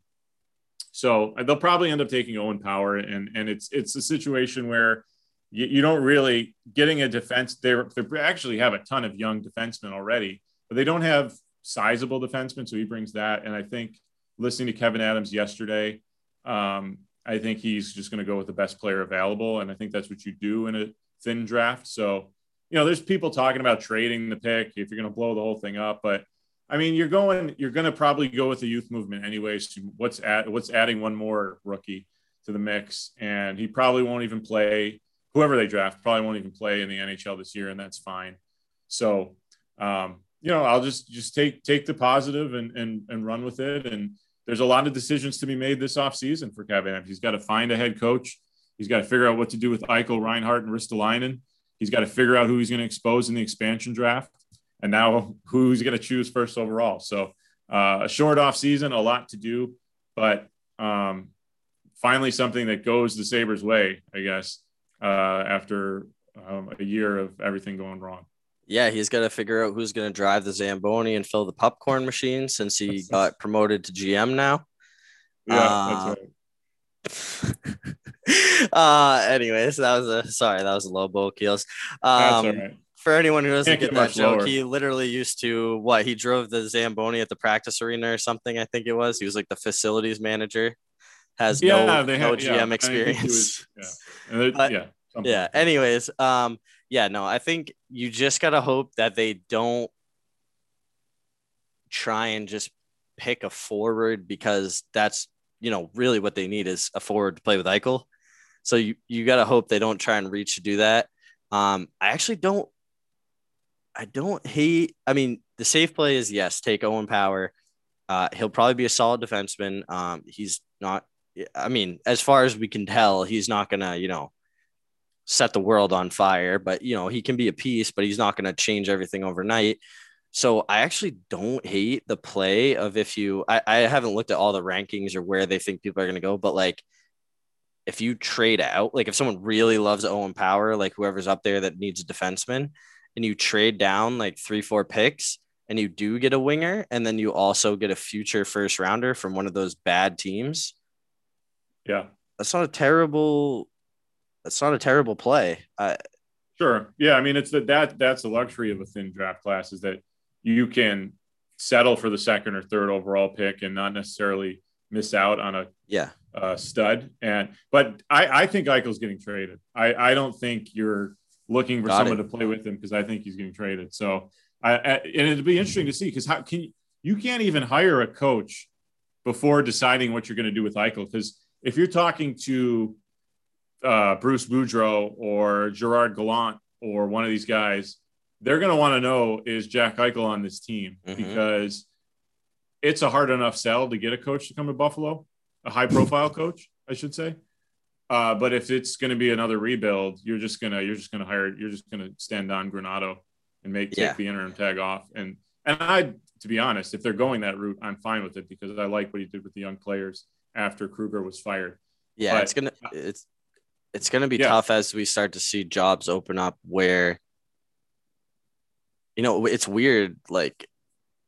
so they'll probably end up taking Owen Power, and and it's it's a situation where you, you don't really getting a defense. They they actually have a ton of young defensemen already, but they don't have sizable defensemen. So he brings that, and I think listening to Kevin Adams yesterday. Um, I think he's just going to go with the best player available. And I think that's what you do in a thin draft. So, you know, there's people talking about trading the pick if you're going to blow the whole thing up. But I mean, you're going, you're going to probably go with the youth movement anyways. What's at what's adding one more rookie to the mix, and he probably won't even play. Whoever they draft probably won't even play in the NHL this year, and that's fine. So, um, you know, I'll just just take take the positive and and and run with it. And there's a lot of decisions to be made this offseason for Kevin. He's got to find a head coach. He's got to figure out what to do with Eichel, Reinhart, and Ristolainen. He's got to figure out who he's going to expose in the expansion draft and now who's going to choose first overall. So uh, a short off season, a lot to do, but um, finally something that goes the Sabres way, I guess, uh, after um, a year of everything going wrong. Yeah, he's got to figure out who's going to drive the Zamboni and fill the popcorn machine since he got promoted to GM now. Yeah, uh, that's right. uh anyways that was a sorry that was a low blow keels um that's all right for anyone who doesn't get that joke, lower. he literally used to what he drove the Zamboni at the practice arena or something. I think it was. He was like the facilities manager. Has yeah, no, no had, GM yeah, experience. Was, yeah, but, yeah. Yeah. Anyways, um, yeah, no, I think you just gotta hope that they don't try and just pick a forward because that's you know really what they need is a forward to play with Eichel. So you you gotta hope they don't try and reach to do that. Um, I actually don't I don't hate. I mean, the safe play is yes, take Owen Power. Uh, he'll probably be a solid defenseman. Um, he's not. I mean, as far as we can tell, he's not gonna, you know, set the world on fire. But you know, he can be a piece, but he's not gonna change everything overnight. So I actually don't hate the play of if you. I, I haven't looked at all the rankings or where they think people are gonna go, but like if you trade out, like if someone really loves Owen Power, like whoever's up there that needs a defenseman, and you trade down like three, four picks and you do get a winger, and then you also get a future first rounder from one of those bad teams. Yeah. That's not a terrible that's not a terrible play. I Sure. Yeah. I mean, it's that that that's the luxury of a thin draft class is that you can settle for the second or third overall pick and not necessarily miss out on a yeah uh, stud. And but I I think Eichel's getting traded. I I don't think you're looking for Got someone it. to play with him because I think he's getting traded. So I, I and it'd be interesting to see because how can you you can't even hire a coach before deciding what you're going to do with Eichel because if you're talking to uh, Bruce Boudreau or Gerard Gallant or one of these guys, they're going to want to know is Jack Eichel on this team Mhm. because it's a hard enough sell to get a coach to come to Buffalo, a high profile coach, I should say. Uh, but if it's going to be another rebuild, you're just gonna you're just gonna hire you're just gonna stand on Granato and make Yeah. take the interim tag off. And and I to be honest, if they're going that route, I'm fine with it because I like what he did with the young players after Krueger was fired. Yeah, But- it's gonna it's it's gonna be Yeah. tough as we start to see jobs open up where you know it's weird like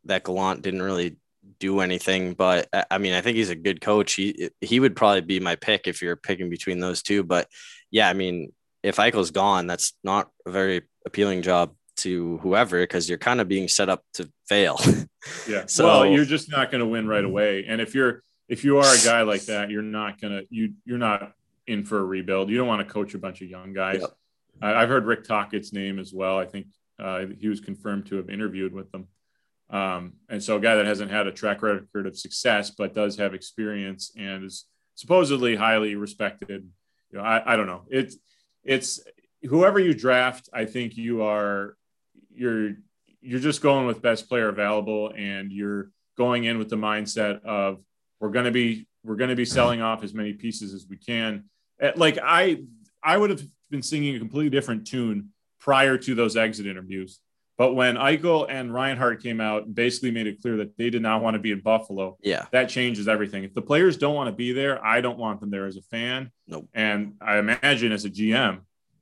that Gallant didn't really do anything, but I- mean I think he's a good coach. He he would probably be my pick if you're picking between those two. But yeah, I mean if Eichel's gone, that's not a very appealing job to whoever because you're kind of being set up to fail. Yeah. So- well, you're just not going to win right away. And if you're if you are a guy like that, you're not gonna you you're not in for a rebuild. You don't want to coach a bunch of young guys. Yep. I, I've heard Rick Tocchet's name as well. I think uh, he was confirmed to have interviewed with them. Um, and so a guy that hasn't had a track record of success, but does have experience and is supposedly highly respected. You know, I, I don't know. It's it's whoever you draft. I think you are you're you're just going with best player available, and you're going in with the mindset of we're going to be we're going to be selling off as many pieces as we can. Eh, Like I I would have been singing a completely different tune prior to those exit interviews. But when Eichel and Reinhart came out and basically made it clear that they did not want to be in Buffalo, yeah. that changes everything. If the players don't want to be there, I don't want them there as a fan. Nope. And I imagine as a GM,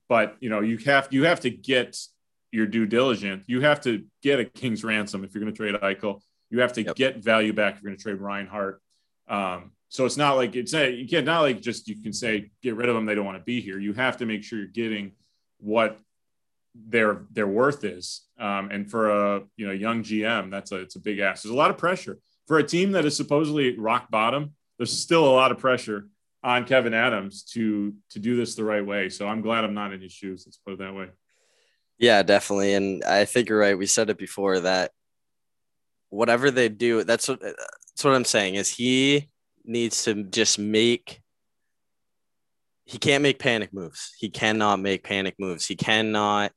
but you know, you have you have to get your due diligence. You have to get a king's ransom if you're going to trade Eichel. You have to Yep. get value back if you're going to trade Reinhart. Um, so it's not like it's a, you can't not like just you can say get rid of them. They don't want to be here. You have to make sure you're getting what their their worth is. Um, and for a you know young GM, that's a it's a big ask. There's a lot of pressure for a team that is supposedly rock bottom. There's still a lot of pressure on Kevyn Adams to to do this the right way. So I'm glad I'm not in his shoes. Let's put it that way. Yeah, definitely. And I think you're right. We said it before that whatever they do, that's what that's what I'm saying is he needs to just make he can't make panic moves. He cannot make panic moves. He cannot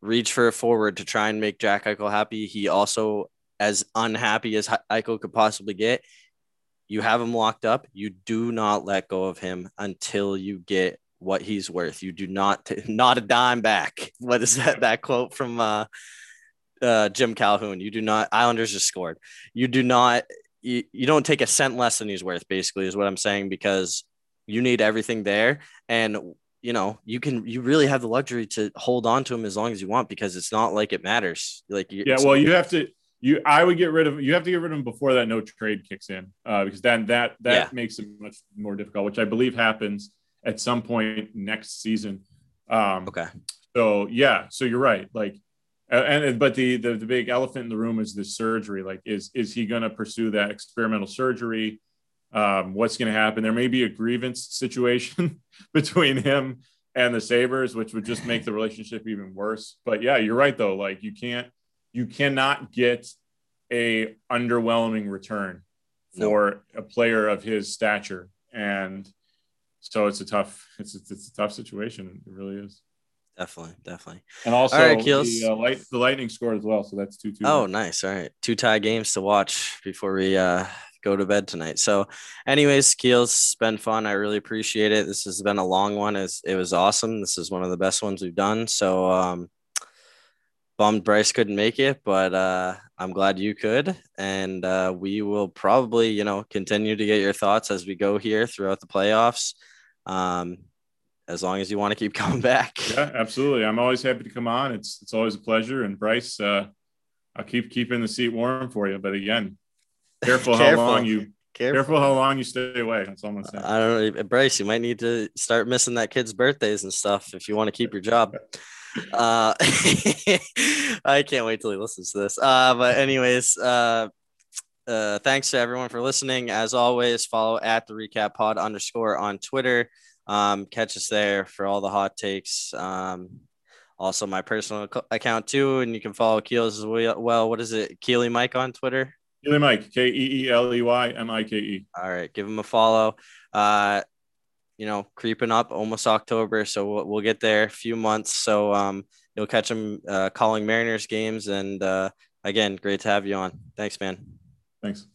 reach for a forward to try and make Jack Eichel happy. He also as unhappy as Eichel could possibly get. You have him locked up. You do not let go of him until you get what he's worth. You do not t- not a dime back. What is that that quote from uh, uh, Jim Calhoun? You do not Islanders just scored. You do not you, you don't take a cent less than he's worth. Basically, is what I'm saying because you need everything there, and you know you can you really have the luxury to hold on to him as long as you want because it's not like it matters. Like you, Yeah, well, you have to. You, I would get rid of. You have to get rid of him before that no trade kicks in, uh, because then that that Yeah. makes it much more difficult, which I believe happens at some point next season. Um, okay. So yeah, so you're right. Like, uh, and but the, the the big elephant in the room is the surgery. Like, is is he going to pursue that experimental surgery? Um, what's going to happen? There may be a grievance situation between him and the Sabres, which would just make the relationship even worse. But yeah, you're right though. Like, you can't, you cannot get a underwhelming return for a player of his stature, and so it's a tough, it's it's, it's a tough situation. It really is. Definitely, definitely. And also, right, the, uh, light, the Lightning scored as well, so that's two two. Oh, nice. All right. Two tie games to watch before we uh, go to bed tonight. So, anyways, Keels, it's been fun. I really appreciate it. This has been a long one. It's, it was awesome. This is one of the best ones we've done. So, um, bummed Bryce couldn't make it, but uh, I'm glad you could. And uh, we will probably, you know, continue to get your thoughts as we go here throughout the playoffs. Um, as long as you want to keep coming back. yeah, absolutely. I'm always happy to come on. It's it's always a pleasure. And Bryce, uh, I'll keep keeping the seat warm for you. But again, careful, Careful. how long you Careful. Careful how long you stay away. That's all I'm saying. I don't know, Bryce. You might need to start missing that kid's birthdays and stuff if you want to keep your job. Uh, I can't wait till he listens to this. Uh, but anyways, uh, uh, thanks to everyone for listening. As always, follow at the recap pod underscore on Twitter. Um, catch us there for all the hot takes. Um, also my personal account too, and you can follow Keels as well. What is it, Keely Mike on Twitter? Keely Mike, K E E L E Y M I K E. All right, give him a follow. Uh, you know, creeping up, almost October, so we'll, we'll get there. A few months, so um, you'll catch him uh, calling Mariners games, and uh, again, great to have you on. Thanks, man. Thanks.